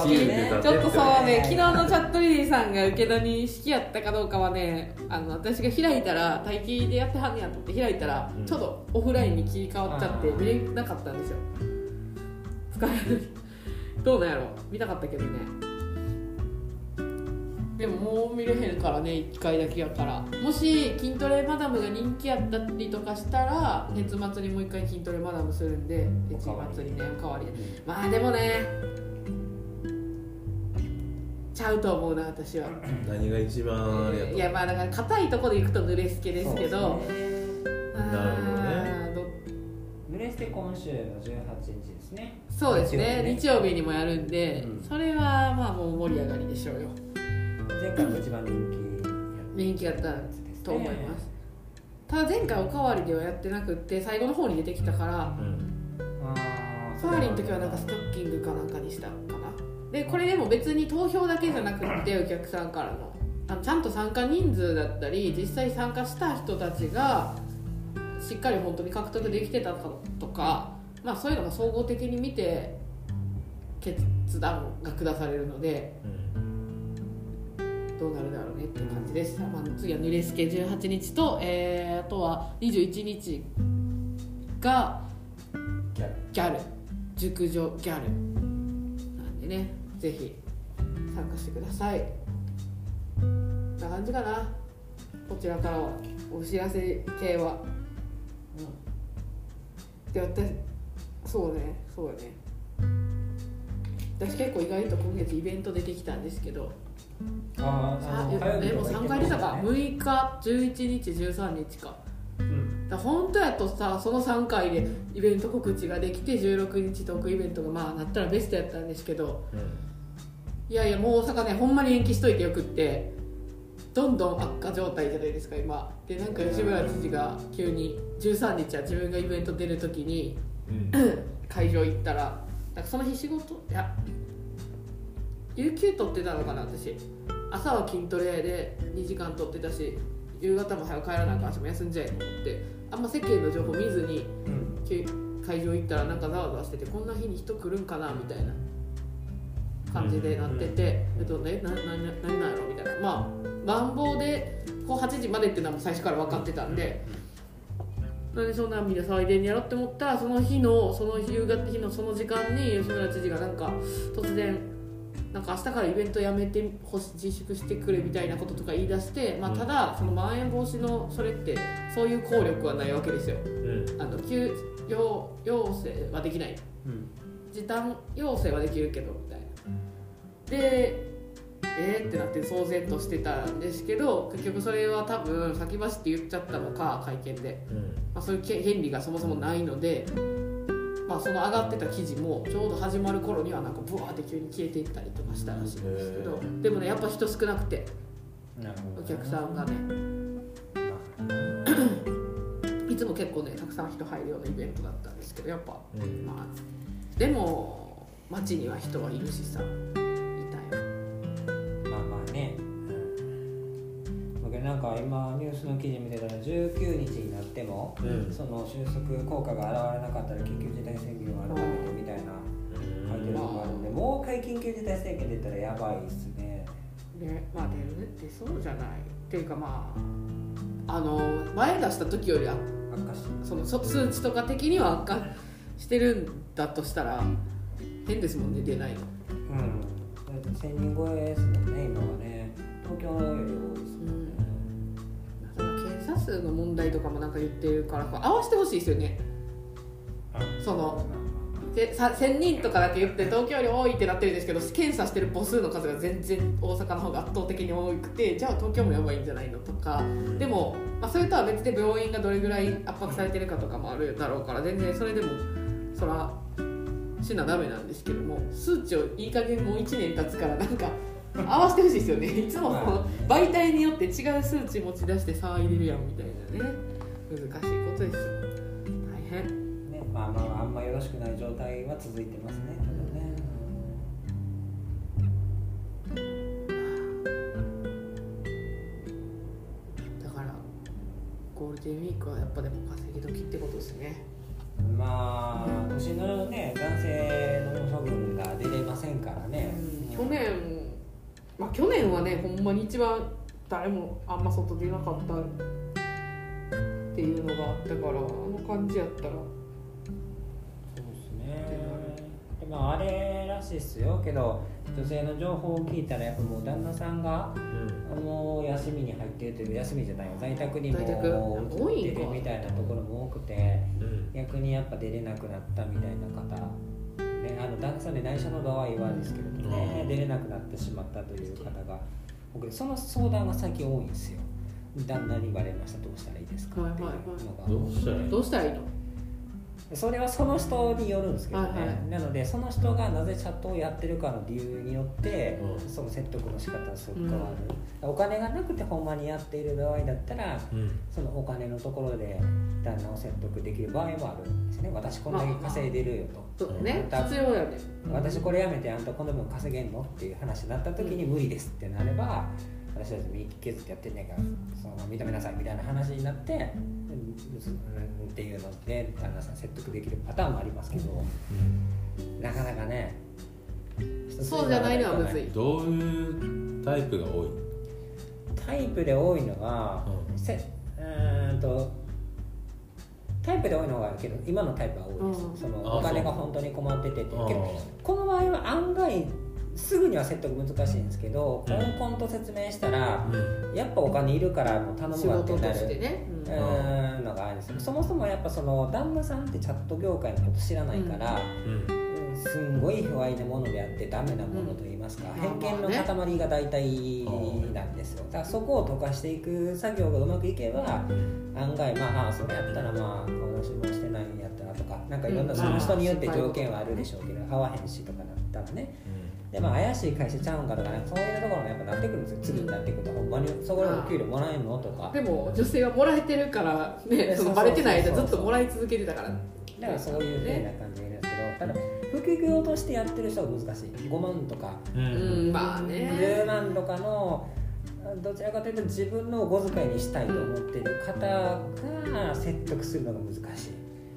樹ね。ちょっとそうね、昨日はいのチャットリリーさんが受け谷式やったかどうかはね、あの私が開いたら、待機でやってはんねやと思って開いたら、うん。ちょっとオフラインに切り替わっちゃって見れなかったんですよ。疲れる。どうなんやろ見たかったけどね。でももう見れへんからね1回だけやから。もし筋トレマダムが人気やったりとかしたら月末にもう1回筋トレマダムするんで1月にねおかわり。でまあでもねちゃうと思うな私は。何が一番あれやといやまあだから硬いとこで行くと濡れすけですけどなるほどね。ど濡れ捨て今週の18日ですね。そうですね。日曜日にもやるんで、うん。それはまあもう盛り上がりでしょうよ前回が一番人気人気やったと思います。ただ前回おかわりではやってなくって最後の方に出てきたからうん。あおかわりの時はなんかストッキングかなんかにしたかな。でこれでも別に投票だけじゃなくってお客さんからの。あのちゃんと参加人数だったり実際参加した人たちがしっかり本当に獲得できてたかとか、まあ、そういうのが総合的に見て決断が下されるのでうんどうなるだろうねっていう感じです、まあ、次は濡れすけ18日と、えーあとは21日がギャル。熟女ギャルなんでね。ぜひ参加してください。こんな感じかな。こちらからはお知らせ系は。うん。で私そうねそうね。私結構意外と今月イベント出てきたんですけど。あさあえでも3回出たか？うん6日11日13日か。うん。だ本当やとさその3回でイベント告知ができて16日トークイベントがまあなったらベストやったんですけど。いやいやもう大阪ねほんまに延期しといてよくってどんどん悪化状態じゃないですか今。でなんか吉村知事が急に13日は自分がイベント出る時にうん。[clears throat] 会場行ったらなんかその日仕事？いや有給取ってたのかな私朝は筋トレで2時間取ってたし夕方も早く帰らなあかんしもう休んじゃえと思ってあんま世間の情報見ずに会場行ったらなんかざわざわしててこんな日に人来るんかなみたいな感じでなってて「えっとねななな何なんやろ?」みたいなまあマンボウでこう8時までっていうのはもう最初から分かってたんで。なんでそんなみんな騒いでんやろって思ったらその日のその夕方日のその時間に吉村知事がなんか突然なんか明日からイベントやめてほし自粛してくれみたいなこととか言い出して、まあ、ただそのまん延防止のそれってそういう効力はないわけですよ。うん。あの休養要請はできない。うん。時短要請はできるけどみたいな。でえー？ってなって騒然としてたんですけど結局それは多分先走って言っちゃったのか会見で、うん。まあ、そういう権利がそもそもないので、まあ、その上がってた記事もちょうど始まる頃にはなんかブワーって急に消えていったりとかしたらしいんですけどへでもねやっぱ人少なくてお客さんがね。いつも結構ねたくさん人入るようなイベントだったんですけどやっぱうん。まあでも街には人はいるしさいたよまあまあね、うん、僕なんか今ニュースの記事見てたら19日になっても、うん。その収束効果が現れなかったら緊急事態宣言を改めてみたいな書いてるのがあるんでもう一回緊急事態宣言出たらやばいっすね。ねまあ出るってそうじゃない。っていうかまああの前出した時よりは悪化してそのそ数値とか的には悪化してるんだとしたら変ですもんね出ないの。うん。だって1000人超えですもんね今はね。東京より多いですもんね、そ数の問題とかもなんか言ってるからこう合わせてほしいですよね。そのでさ1000人とかだけ言って東京より多いってなってるんですけど検査してる母数の数が全然大阪の方が圧倒的に多くてじゃあ東京もやばいんじゃないのとか。でも、まあ、それとは別で病院がどれぐらい圧迫されてるかとかもあるだろうから全然それでもそらしなダメなんですけども数値をいい加減もう1年経つからなんか合わせてほしいですよね。い。つも媒体によって違う数値持ち出して騒いでるやんみたいなね。難しいことです大変。ねまあまああんまよろしくない状態は続いてますね。ただね、だからゴールデンウィークはやっぱでも稼ぎ時ってことですね。うんまあ年のね男性の処分が出れませんからね、去年まあ去年はねほんまに一番誰もあんま外出なかったっていうのがあったからあの感じやったら。そうですね。でもあれららしいっすよ。けど女性の情報を聞いたらやっぱもう旦那さんがうん。あの休みに入ってるという休みじゃないよ。在宅にも在宅。多いんか。移ってるみたいなところも多くてうん。逆にやっぱ出れなくなったみたいな方、ね、あの旦那さんで内緒の場合はですけれどね、うん。出れなくなってしまったという方が僕その相談が最近多いんですよ。旦那にバレましたどうしたらいいですかっていうのが、どうしたらいい。どうしたらいいの？それはその人によるんですけどね、はいはい。なのでその人がなぜチャットをやってるかの理由によって、うん。その説得の仕方はすごく変わる、お金がなくてほんまにやっている場合だったらうん。そのお金のところで旦那を説得できる場合もあるんですね。私こんだけ稼いでるよと、そうね。うん。必要やね。私これやめてあんたこの分稼げんのっていう話になった時に無理ですってなれば、私たち身削ってやってんねんからその認めなさいみたいな話になって、うんっていうので旦那さん説得できるパターンもありますけどなかなかねそうじゃないのはむずいどういうタイプが多いタイプで多いのは、うんせうんとタイプで多いのがあるけど今のタイプは多いです、うんそのお金が本当に困っててってけあどこの場合は案外すぐには説得難しいんですけど、うん。コンコンと説明したらうん。やっぱお金いるからもう頼仕むわってなる。うーん。のがあるんですよ。そもそもやっぱその旦那さんってチャット業界のこと知らないから、うん。うん。すんごい不愛なものであってダメなものといいますか、うん偏見の塊が大体なんですよ。だからそこを溶かしていく作業がうまくいけば案外まああそれやったらまあ私もしてないんやったらとかなんかいろんなうん。その人によって条件はあるでしょうけど合わへんしとかなったらねでまあ怪しい会社ちゃうんかとかねそういうところもやっぱなってくるんですよ。次になってくると。ほんまに。そこでお給料もらえんの？とか。でも女性はもらえてるからねそのバレてない間ずっともらい続けてたから。だからそういうふうな感じでいるんですけど。ただ副業としてやってる人が難しい。5万とか。ううんんまあね。10万とかのどちらかというと自分のお小遣いにしたいと思ってる方が説得するのが難しい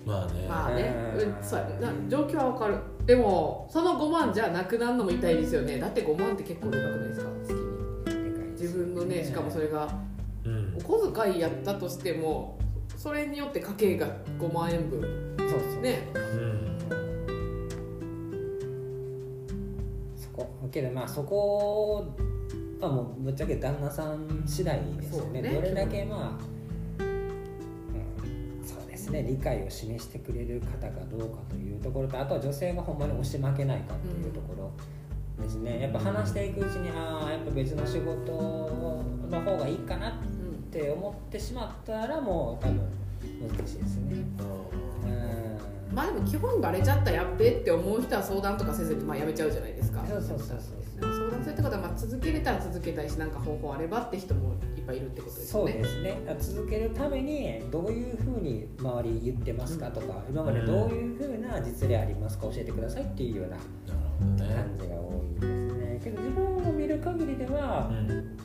まあね。まあね、うん。うん、そう状況はわかる。でもその5万じゃなくなるのも痛いですよね。だって5万って結構でかくないですか？月に。自分のねしかもそれが。うん。お小遣いやったとしてもそれによって家計が5万円分。そうそう。ね。うん。そこ。けどまあそこはもうぶっちゃけ旦那さん次第ですよね。ね。どれだけまあ、ですね理解を示してくれる方かどうかというところとあとは女性がほんまに押し負けないかというところですね。やっぱ話していくうちにああやっぱ別の仕事の方がいいかなっうんて思ってしまったらもう多分難しいですね。うん。まあでも基本バレちゃったやっべって思う人は相談とかせずにまあやめちゃうじゃないですか。そうそうそうそう相談するってことはまあ続けれたら続けたいしなんか方法あればって人もいっぱいいるってことですそうですね。続けるためにどういうふうに周り言ってますかとか今までどういうふうな実例ありますか教えてくださいっていうような感じが多いですね。けど自分の見る限りではう、ん。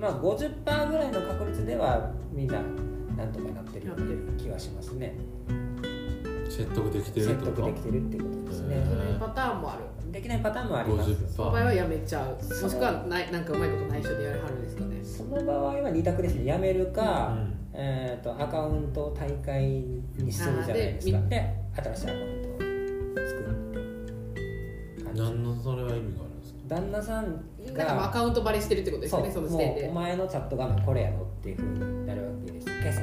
まあ、50%ぐらいの確率ではみんななんとかなってるような気はしますね説得できてる説得できてるっていうことですね。パターンもある。できないパターンもあります。50%その場合はやめちゃうもしくはないなんかうまいこと内緒でやるはるんですかねその場合は2択ですね。やめるか、うん。えー、とアカウントを大会にするじゃないですかで新しいアカウントを作って。感じ何のそれは意味があるんですか？旦那さんなんかもうアがカウントバレしてるってことですよねその時点もうおで前のチャット画面これやろっていうふうになるわけです。消せ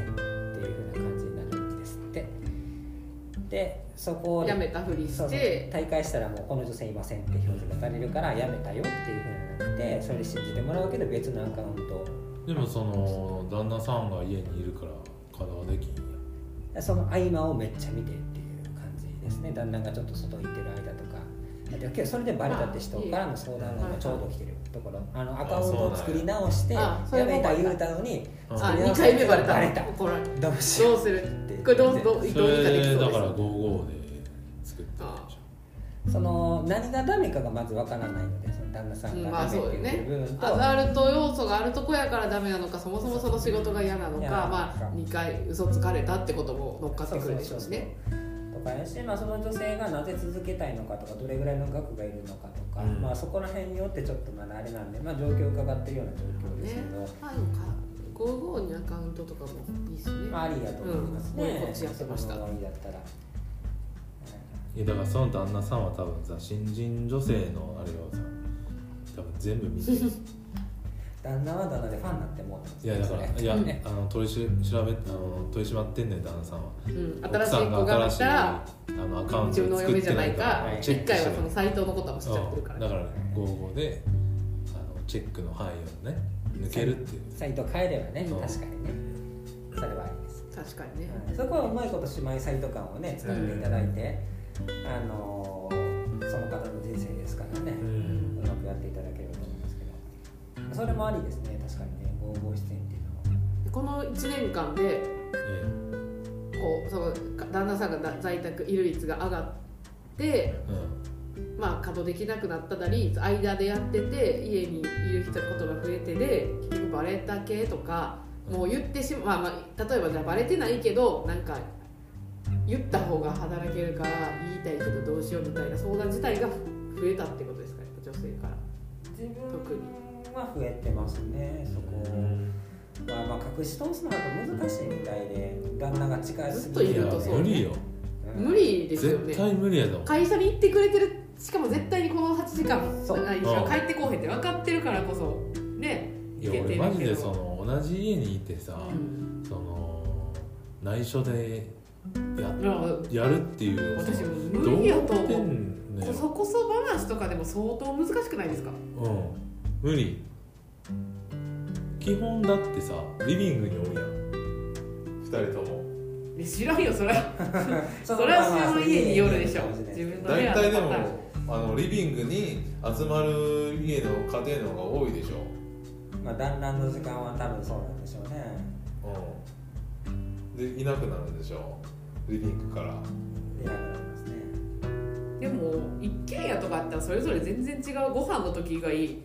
でそこをやめたふりそうそうして大会したらもうこの女性いませんって表示がされるからやめたよっていうふうになってそれで信じてもらうけど別のアカウント。をでもその旦那さんが家にいるから稼働できんや。その合間をめっちゃ見てっていう感じですね。旦那がちょっと外行ってる間とかだけどそれでバレたって人からの相談が今ちょうど来てるところ。あのアカウントを作り直してややめた言うたのにあ作りあ2直したやつ回目バレたがバレた。怒られどうしよう。どうする？ってこれどうどうどうにそかできれそうです。だから55で作っその何がダメかがまずわからないのでその旦那さんうんまあがダメってそうよね。いう部分と、アザルト要素があるとこやからダメなのかそもそもその仕事が嫌なのかまあ2回嘘つかれたってことも乗っかってくるでしょうしね。とかやし、まあ、その女性がなぜ続けたいのかとかどれぐらいの額がいるのかとか、うん。まあ、そこら辺によってちょっとまだあれなんで、まあ、状況を伺ってるような状況ですけど、あでもか55にアカウントとかもいいっすね。まあ、ありだと思いますね、うん。こっちやってました。だったら、いやだからその旦那さんは多分さ新人女性のあれをさ多分全部見てる旦那は旦那でファンになってもうていやだからいや、ね。あの取りし調べあの取り締まってんねん旦那さんは。うん、奥さん新しい子が新しい来たらあのアカウント作って嫁じゃないかはい。一回はそのサイトのことは知っちゃってるから、うん。だから55であのチェックの範囲をね抜けるっていう。サイト変えればね確かにね。それはいいです。確かにね、はい。そこはうまいこと姉妹サイト感をね使っていただいて、あのーその方の人生ですからね、ううんまくやっていただけそれもありですね。確かにね。合合出演っていうのはこの1年間でえこうその旦那さんがだ在宅いる率が上がってえうん。まあ稼働できなくなったなり間でやってて家にいる人ことが増えてで結局バレた系とかもう言ってしまう、まあ、まあ例えばじゃあバレてないけどなんか言った方が働けるから言いたいけどどうしようみたいな相談自体が増えたってことですかやっぱ女性から。特には増えてますねそこ。を、まあ、まあ隠し通すのが難しいみたいで旦那が近すずっといぎるとそう無理よ。うん無理ですよね。絶対無理やと思う会社に行ってくれてるしかも絶対にこの8時間そう。ないしうん。帰ってこうへんって分かってるからこそねいや俺マジでその同じ家にいてさ、うん。その内緒でやいややるっていう私無理やとやって思うこそこそ話とかでも相当難しくないですか？うん無理。基本だってさリビングにおるやん。二人とも。え知らんよそれは。そ [laughs] それはその家によるでしょ。自分の大体でもあのリビングに集まる家の家庭の方が多いでしょ。まあ団らんの時間は多分そうなんでしょうね。うん。でいなくなるでしょ。リビングから。いなくなりますね。でも一軒家とかあったらそれぞれ全然違う。ご飯の時以外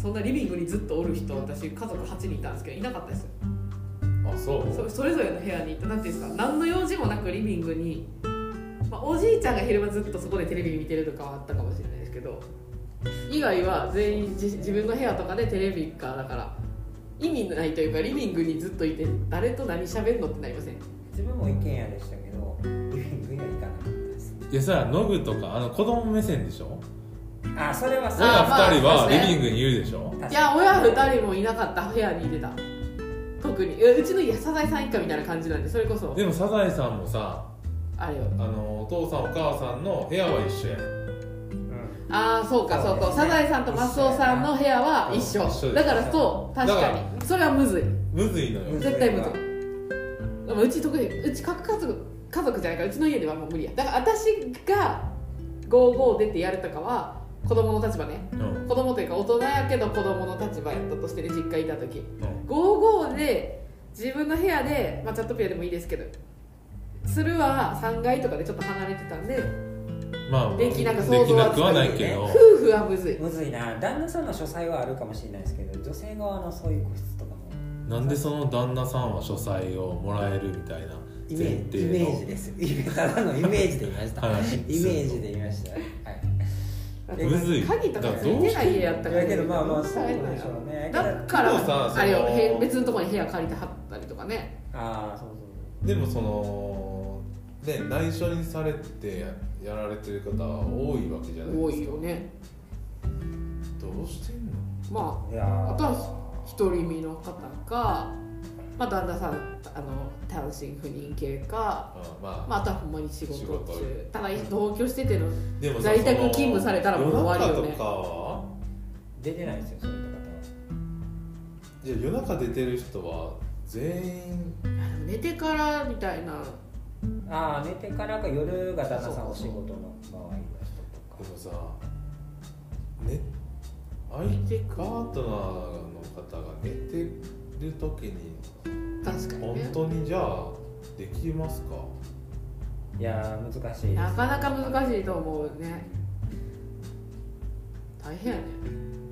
そんなリビングにずっとおる人私家族8人いたんですけどいなかったです。よあそう？そそれぞれの部屋に行ってなんていうんですか何の用事もなくリビングに、まあ、おじいちゃんが昼間ずっとそこでテレビ見てるとかはあったかもしれないですけど以外は全員自自分の部屋とかでテレビかだから意味ないというかリビングにずっといて誰と何喋るのってなりません。自分も一軒家でしたけどリビングには行かなかったです。いやさノグとかあの子供目線でしょ？あそれはそう。親あまあ二人はリビングにいるでしょ？いや親2人もいなかった部屋にいてた。特に。えうちの家サザエさん一家みたいな感じなんでそれこそ。でもサザエさんもさあれよ。あのお父さんお母さんの部屋は一緒やん。うん。ああそうかそうか。サザエさんとマスオさんの部屋は一緒。だからそう確かに。それはむずい。むずいのよ。絶対むずい。でもうち特にうち各家族家族じゃないからうちの家ではもう無理や。だから私が55出てやるとかは子供の立場ね。うん。子供というか大人やけど子供の立場やったとしてね実家いた時。うん。55で自分の部屋で、まあ、チャットピアでもいいですけど鶴は3階とかでちょっと離れてたんでまあできなんかで想像はつきなくはかないけど。夫婦はむずい。むずいな。旦那さんの書斎はあるかもしれないですけど女性側のそういう個室とかも。なんでその旦那さんは書斎をもらえるみたいなイメ前ージイメージ提です。イメただのイメージで言いました、はいイメージで言いました。はい鍵とかついてない家やったからいやけどまあまあそうでしょうね。だからあれよへ別のところに部屋借りてはったりとかね。ああそうそうでもそのね内緒にされてやられてる方は多いわけじゃない多ですか。いよね。どうしてんの？まいやー。あとは独り身の方か、まあ、旦那さんあの単身赴任系か、あまあ、まあ、あとはほんまに仕事仕事中。ただ同居してての在宅勤務されたらもう終わりよね。夜中とかは？出てないですよそういった方。はじゃあ夜中出てる人は全員？寝てからみたいな。ああ寝てからか夜が旦那さんお仕事の場合の人とか。でもさね相寝てくパートナーの方が寝てる時に。本確かにね。当にじゃあできますか？いやー難しいです。なかなか難しいと思うね。大変やね。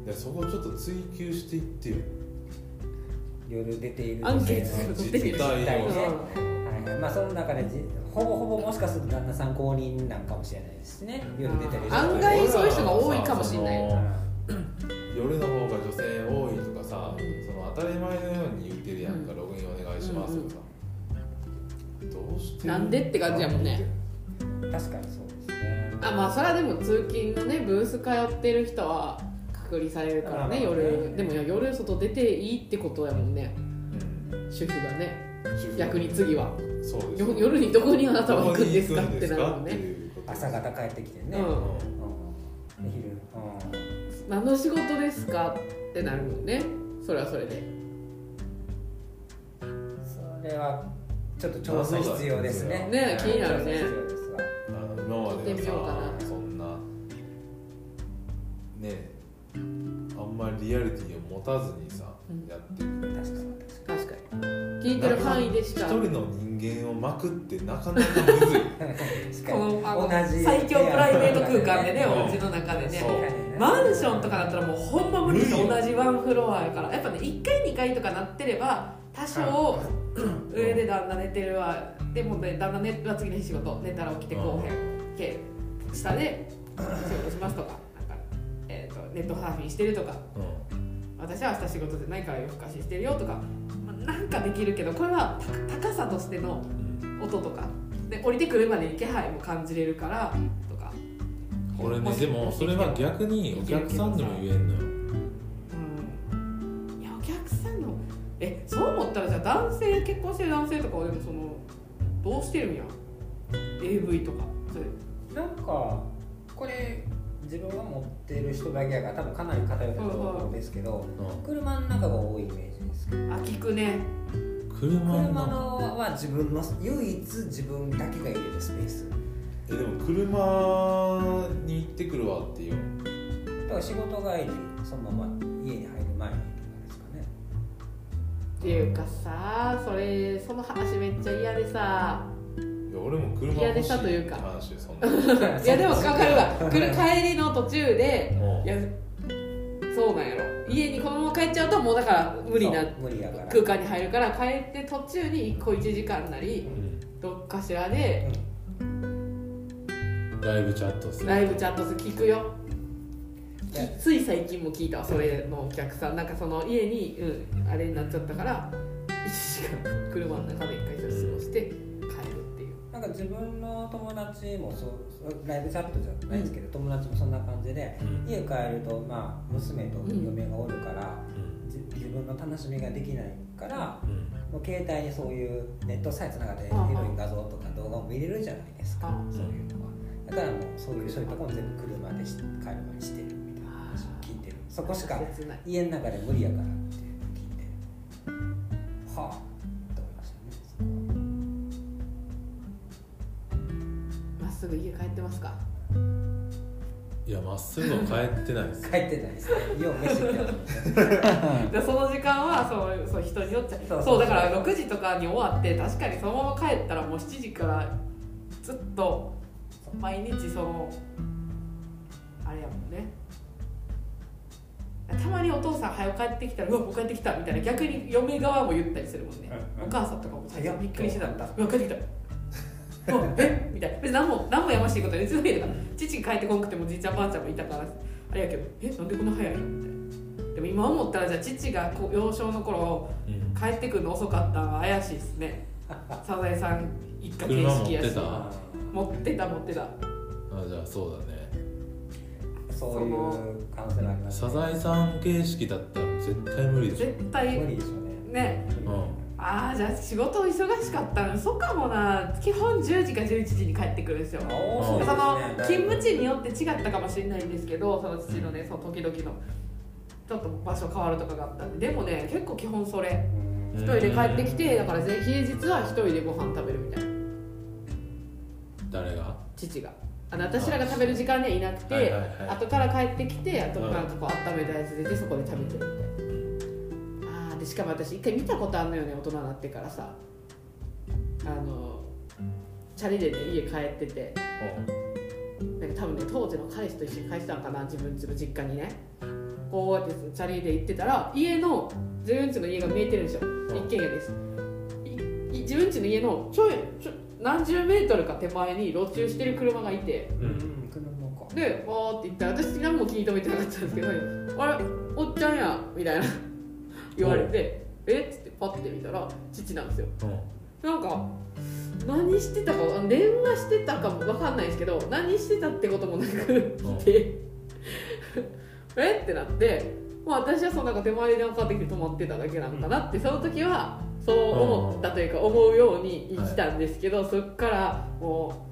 いやそこをちょっと追求していってよ。夜出ているアンケートの実態を実態ね、うはいはい、まあその中でじほぼほぼもしかすると旦那さん公認なんかもしれないですしね。夜出てる人案外そういう人が多いかもしれない。夜の方が女性多い当たり前のように言ってるやんか、うん。ログインお願いしますとか。さ、どうしてなんでって感じやもんね。確かにそうですね。あまあそれはでも通勤のねブース通ってる人は隔離されるからね夜でも夜外出ていいってことやもんね。うん。主婦がね。主婦逆に次は。そうです。よ夜にどこにあなたは行くんですかってなるもんね。朝方帰ってきてね、うん。うん。昼、うん。何の仕事ですかってなるもんねそれはそれで。それはちょっと調査必要ですね。ね気になるね。あの今までさそんなねあんまりリアリティを持たずにさ、うん。やってる。確かに。確かに。聞いてる範囲でしか。一人の人間を巻くってなかなかむずい。[laughs] このあのに同じ最強プライベート空間でねうんお家の中でねマンションとかだったらもうほんま無理です同じワンフロアやから。やっぱね1階2階とかなってれば多少上で旦那寝てるわ。でもね旦那寝は次の日仕事寝たら起きてこうへんけ下で仕事しますとか。なんか、えー、とネットサーフィンしてるとか。う私は明日仕事でないから夜更かししてるよとか、まあ、なんかできるけどこれは高高さとしてのん、音とか。で降りてくるまでに気配も感じれるからとかうん、これねでもそれは逆にお客さんにも言えんのよ。うん。いやお客さんのえそう思ったらじゃあ男性結婚してる男性とかはでもそのどうしてるんや？AV とか。それ。なんかこれ自分が持ってる人だけやから多分かなり偏ってると思うんですけど、うん。車の中が多いイメージですけど。あ聞くね。車の。車のは自分の唯一自分だけが入れるスペースえでも車に行ってくるわっていう。だから仕事帰りそのまま家に入る前にとかですかね。っていうかさそれその話めっちゃ嫌でさ。いや俺も車嫌で欲したというか。話でそんな。[laughs] いやでも分かるわ。帰りの途中でもいやそうなんやろ。家にこのまま帰っちゃうともうだから無理なそう無理やから。空間に入るから帰って途中に1個1時間なりう、うん。どっかしらでライブチャットする。ライブチャット聞くよ。いや。つい最近も聞いたわそれのお客さん。なんかその家に、うん、あれになっちゃったから1時間車の中で一回過ごして帰るっていう。なんか自分の友達もそうライブチャットじゃないですけど、友達もそんな感じで、うん。家帰ると、まあ、娘と嫁がおるから、うん。じ自分の楽しみができないから、うん。もう携帯にそういうネットさえつながってエロい画像とか動画も見れるじゃないですか、あ。そういうのはだからもうそういうそういうところも全部車でし帰る前にしてるみたいな話を聞いてる。そこしか家の中で無理やからっていうのを聞いて。はあ。と思いましたねそこはまっすぐ家帰ってますか？いやまっすぐは帰ってないです。帰ってないですね。よう飯行って [laughs] でその時間はそうそう人によっちゃそうそうだから6時とかに終わって確かにそのまま帰ったらもう7時からずっと毎日そのあれやもんね。たまにお父さん早く帰ってきたら「うわもう帰ってきた」みたいな逆に嫁側も言ったりするもんね、お母さんとかも最初びっくりしてたいやうわ帰ってきた。え？みたいな。別に何も何もやましいことは別に父帰ってこんくてもじいちゃんばあちゃんもいたからあれやけどえ？なんでこんな早いの？みたいな。でも今思ったらじゃあ父が幼少の頃うん。帰ってくるの遅かったのは怪しいですね。サザエさん一家形式やし持ってた持ってた。あじゃあそうだね。ーそういう可能性があります、サザエさん形式だったら絶対無理でしょ。絶対無理でしょうね。ね。うん。ああじゃあ仕事忙しかったのそうかもな。基本10時か11時に帰ってくるんですよ。うですね。その勤務地によって違ったかもしれないんですけどその父のねその時々のちょっと場所変わるとかがあったんで。でもね結構基本それ。うん。一人で帰ってきてだからぜ平日は一人でご飯食べるみたいな誰が？父が。あの私らが食べる時間にはいなくて、はいはいはい。後から帰ってきてあとうんなんかこう温めたやつ出てそこで食べてるみたいな。あーでしかも私一回見たことあるのよね大人になってからさ。あのチャリでね家帰ってて。なんか多分ね当時の彼氏と一緒に帰ってたのかな自分家の実家にね。こうやってチャリで行ってたら家の自分家の家が見えてるんですよ。ん。一軒家です。いい自分家の家のちょいちょ何十メートルか手前に路駐してる車がいて。ううん。ん車か。でわーって言ったら私何も気に留めてなかったんですけど「あれ？おっちゃんや」みたいな。言われて「え？っ?」つってパッて見たら父なんですよ。うん。なんか何してたかあ電話してたかも分かんないですけど何してたってこともなく来て [laughs] え？ってなって、まあ、私はそのなんか手前で電話かかってきて止まってただけなのかなってその時はそう思ったというか思うように生きたんですけど、そっからも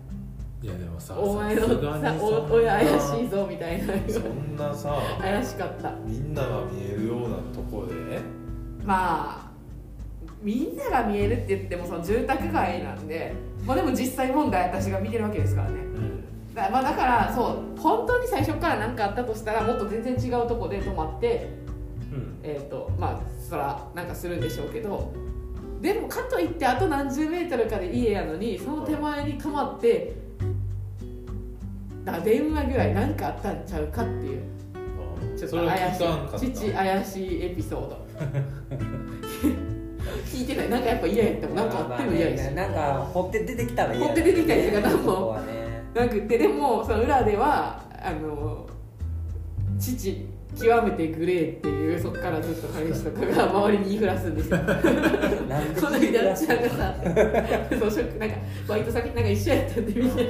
いやでもさうお前のさお親怪しいぞみたいな。そんなさ怪しかった。みんなが見えるようなとこで？まあみんなが見えるって言ってもその住宅街なんで、まあ、でも実際問題私が見てるわけですからね。うん。だ,、まあ、だからそう本当に最初から何かあったとしたらもっと全然違うとこで泊まってうん。えっ、とまあそらなんかするんでしょうけどでもかといってあと何十メートルかで家やのにその手前に泊まってだ電話ぐらい何かあったんちゃうかっていう。ちょっと怪しい。父怪しいエピソード。[laughs] 聞いてない。なんかやっぱ嫌やったもん。なんかあっても嫌やし、まあね。なんか掘って出てきたら嫌だ掘って出てきたりとかなんもなくてでもその裏ではあの父極めてグレーっていうそっからずっと彼氏とかが周りに言いふらすんですよ。なんでこの間ちゃんがさそうショックなんかバイト先なんか一緒やったんでみんなに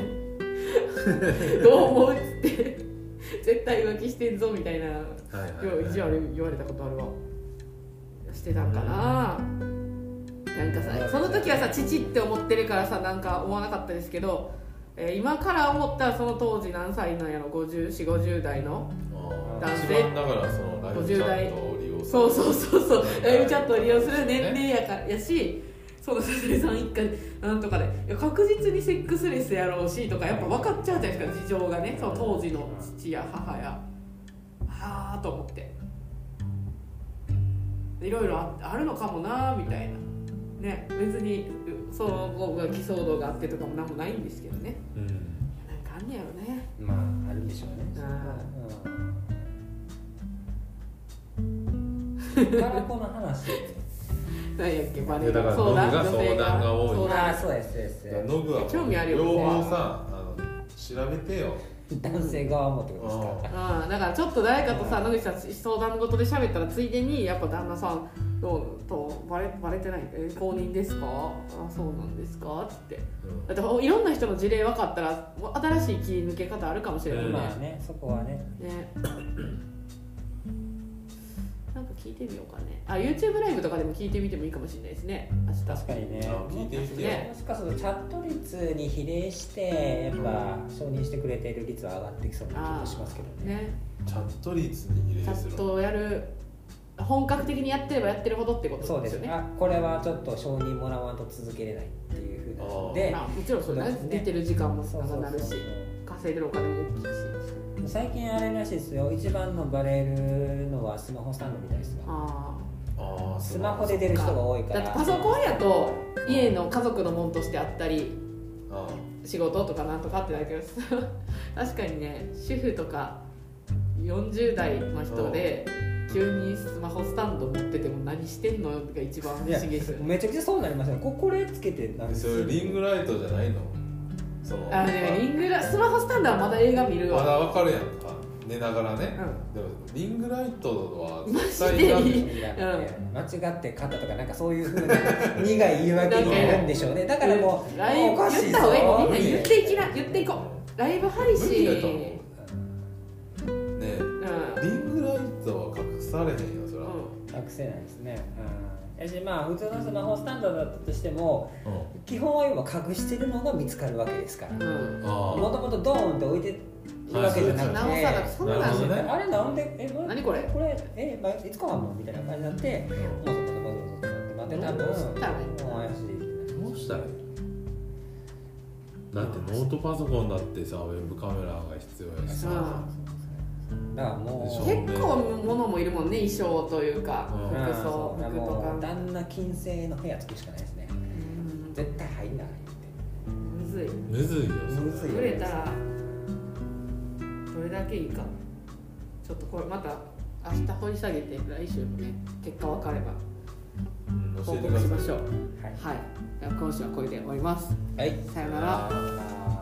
どう思うっつって絶対浮気してんぞみたいなはいはい意地悪言われたことあるわ。してたんかな。なんかさその時はさ父って思ってるからさなんか思わなかったですけど、えー今から思ったらその当時何歳なんやろ？5450代の。あー男性。一番だからそのライブチャットを利用する。そうそうそうそう。ライブチャットを利用する年齢やからやしそのさすさん一家でなんとかで。確実にセックスレスやろうしとかやっぱ分かっちゃうじゃないですか事情がね。その当時の父や母や。はあと思って。いろいろああるのかもなみたいな。ね。別にその後が偽騒動があってとかもなんもないんですけどね。うん。なんかあんねやろね。まああるんでしょうねうんカラコの話。何やっけ？バレいやだから相談？ノブが相談が多い。ああそうですそうですそうでノブは興味あるよ両方さあの調べてよ。す男性側もってことですか？うん、だからちょっと誰かとさ野口さん相談事で喋ったらついでにやっぱ旦那さんととバレバレてない？え公認ですか？あそうなんですか？って。うん。だっていろんな人の事例分かったら新しい切り抜け方あるかもしれないね,、うねそこはね。ねなんか聞いてみようかね。あ YouTube ライブとかでも聞いてみてもいいかもしれないですね。明日。確かにね。あ聞いてみてよ。ね。もしかするとチャット率に比例してやっぱ承認してくれている率は上がってきそうな気もしますけどね。ねチャット率に比チャ例するットをやる本格的にやってればやってるほどってことそうでよね。です。すあこれはちょっと承認もらわんと続けれないっていうふうなので。まあ、もちろんそうですね。出てる時間もそうそうそう。長なるし稼いでるお金も大きいし最近あれらしいですよ。一番のバレるのはスマホスタンドみたいですよ。あああスマホで出る人が多いから。だってパソコンやと家の家族のもんとしてあったりあ仕事とかなんとかってなるけど [laughs] 確かにね主婦とか40代の人で急にスマホスタンド持ってても何してんのが一番不思議ですよね。めちゃくちゃそうなりますよ。ここれつけてなんあそれリングライトじゃないの？そのあのねリングラスマホスタンドはまだ映画見るまわだわかるやんか。寝ながらね、うでもリングライトは絶対いらんでしょ間違って買ったとかなんかそういうふうな [laughs] 苦い言い訳になるんでしょうね。だからもうライブおかしいぞ。言った方がいいみんな言っていきな言っていこう。ライブ配無理だと信思う。ねえ。うん。リングライトは隠されへんよそら、学生なんですね。うんやしまあ普通のスマホスタンドだったとしてもうん。基本は要は隠してるのが見つかるわけですから。もともとドーンって置いてるわけじゃなくて、なおさらそんなあれなんでえこれ何これ？これえ、まあ、いつかはもうみたいな感じになってもうそこそこそこそこって待って多分どうしたらいいもう怪しいどうしたらいいだってノートパソコンだってさウェブカメラが必要やしさ、だからもう結構物もいるもんね衣装というかうん。服装そう。服とか。旦那金星の部屋作るしかないですね。うん。絶対入んないむずい。むずいよそれ。むずい売れたらどれだけいいか。ちょっとこれまた明日掘り下げて来週もね結果分かれば。報告しましょう。はい。今週はこれで終わります。はい。さよなら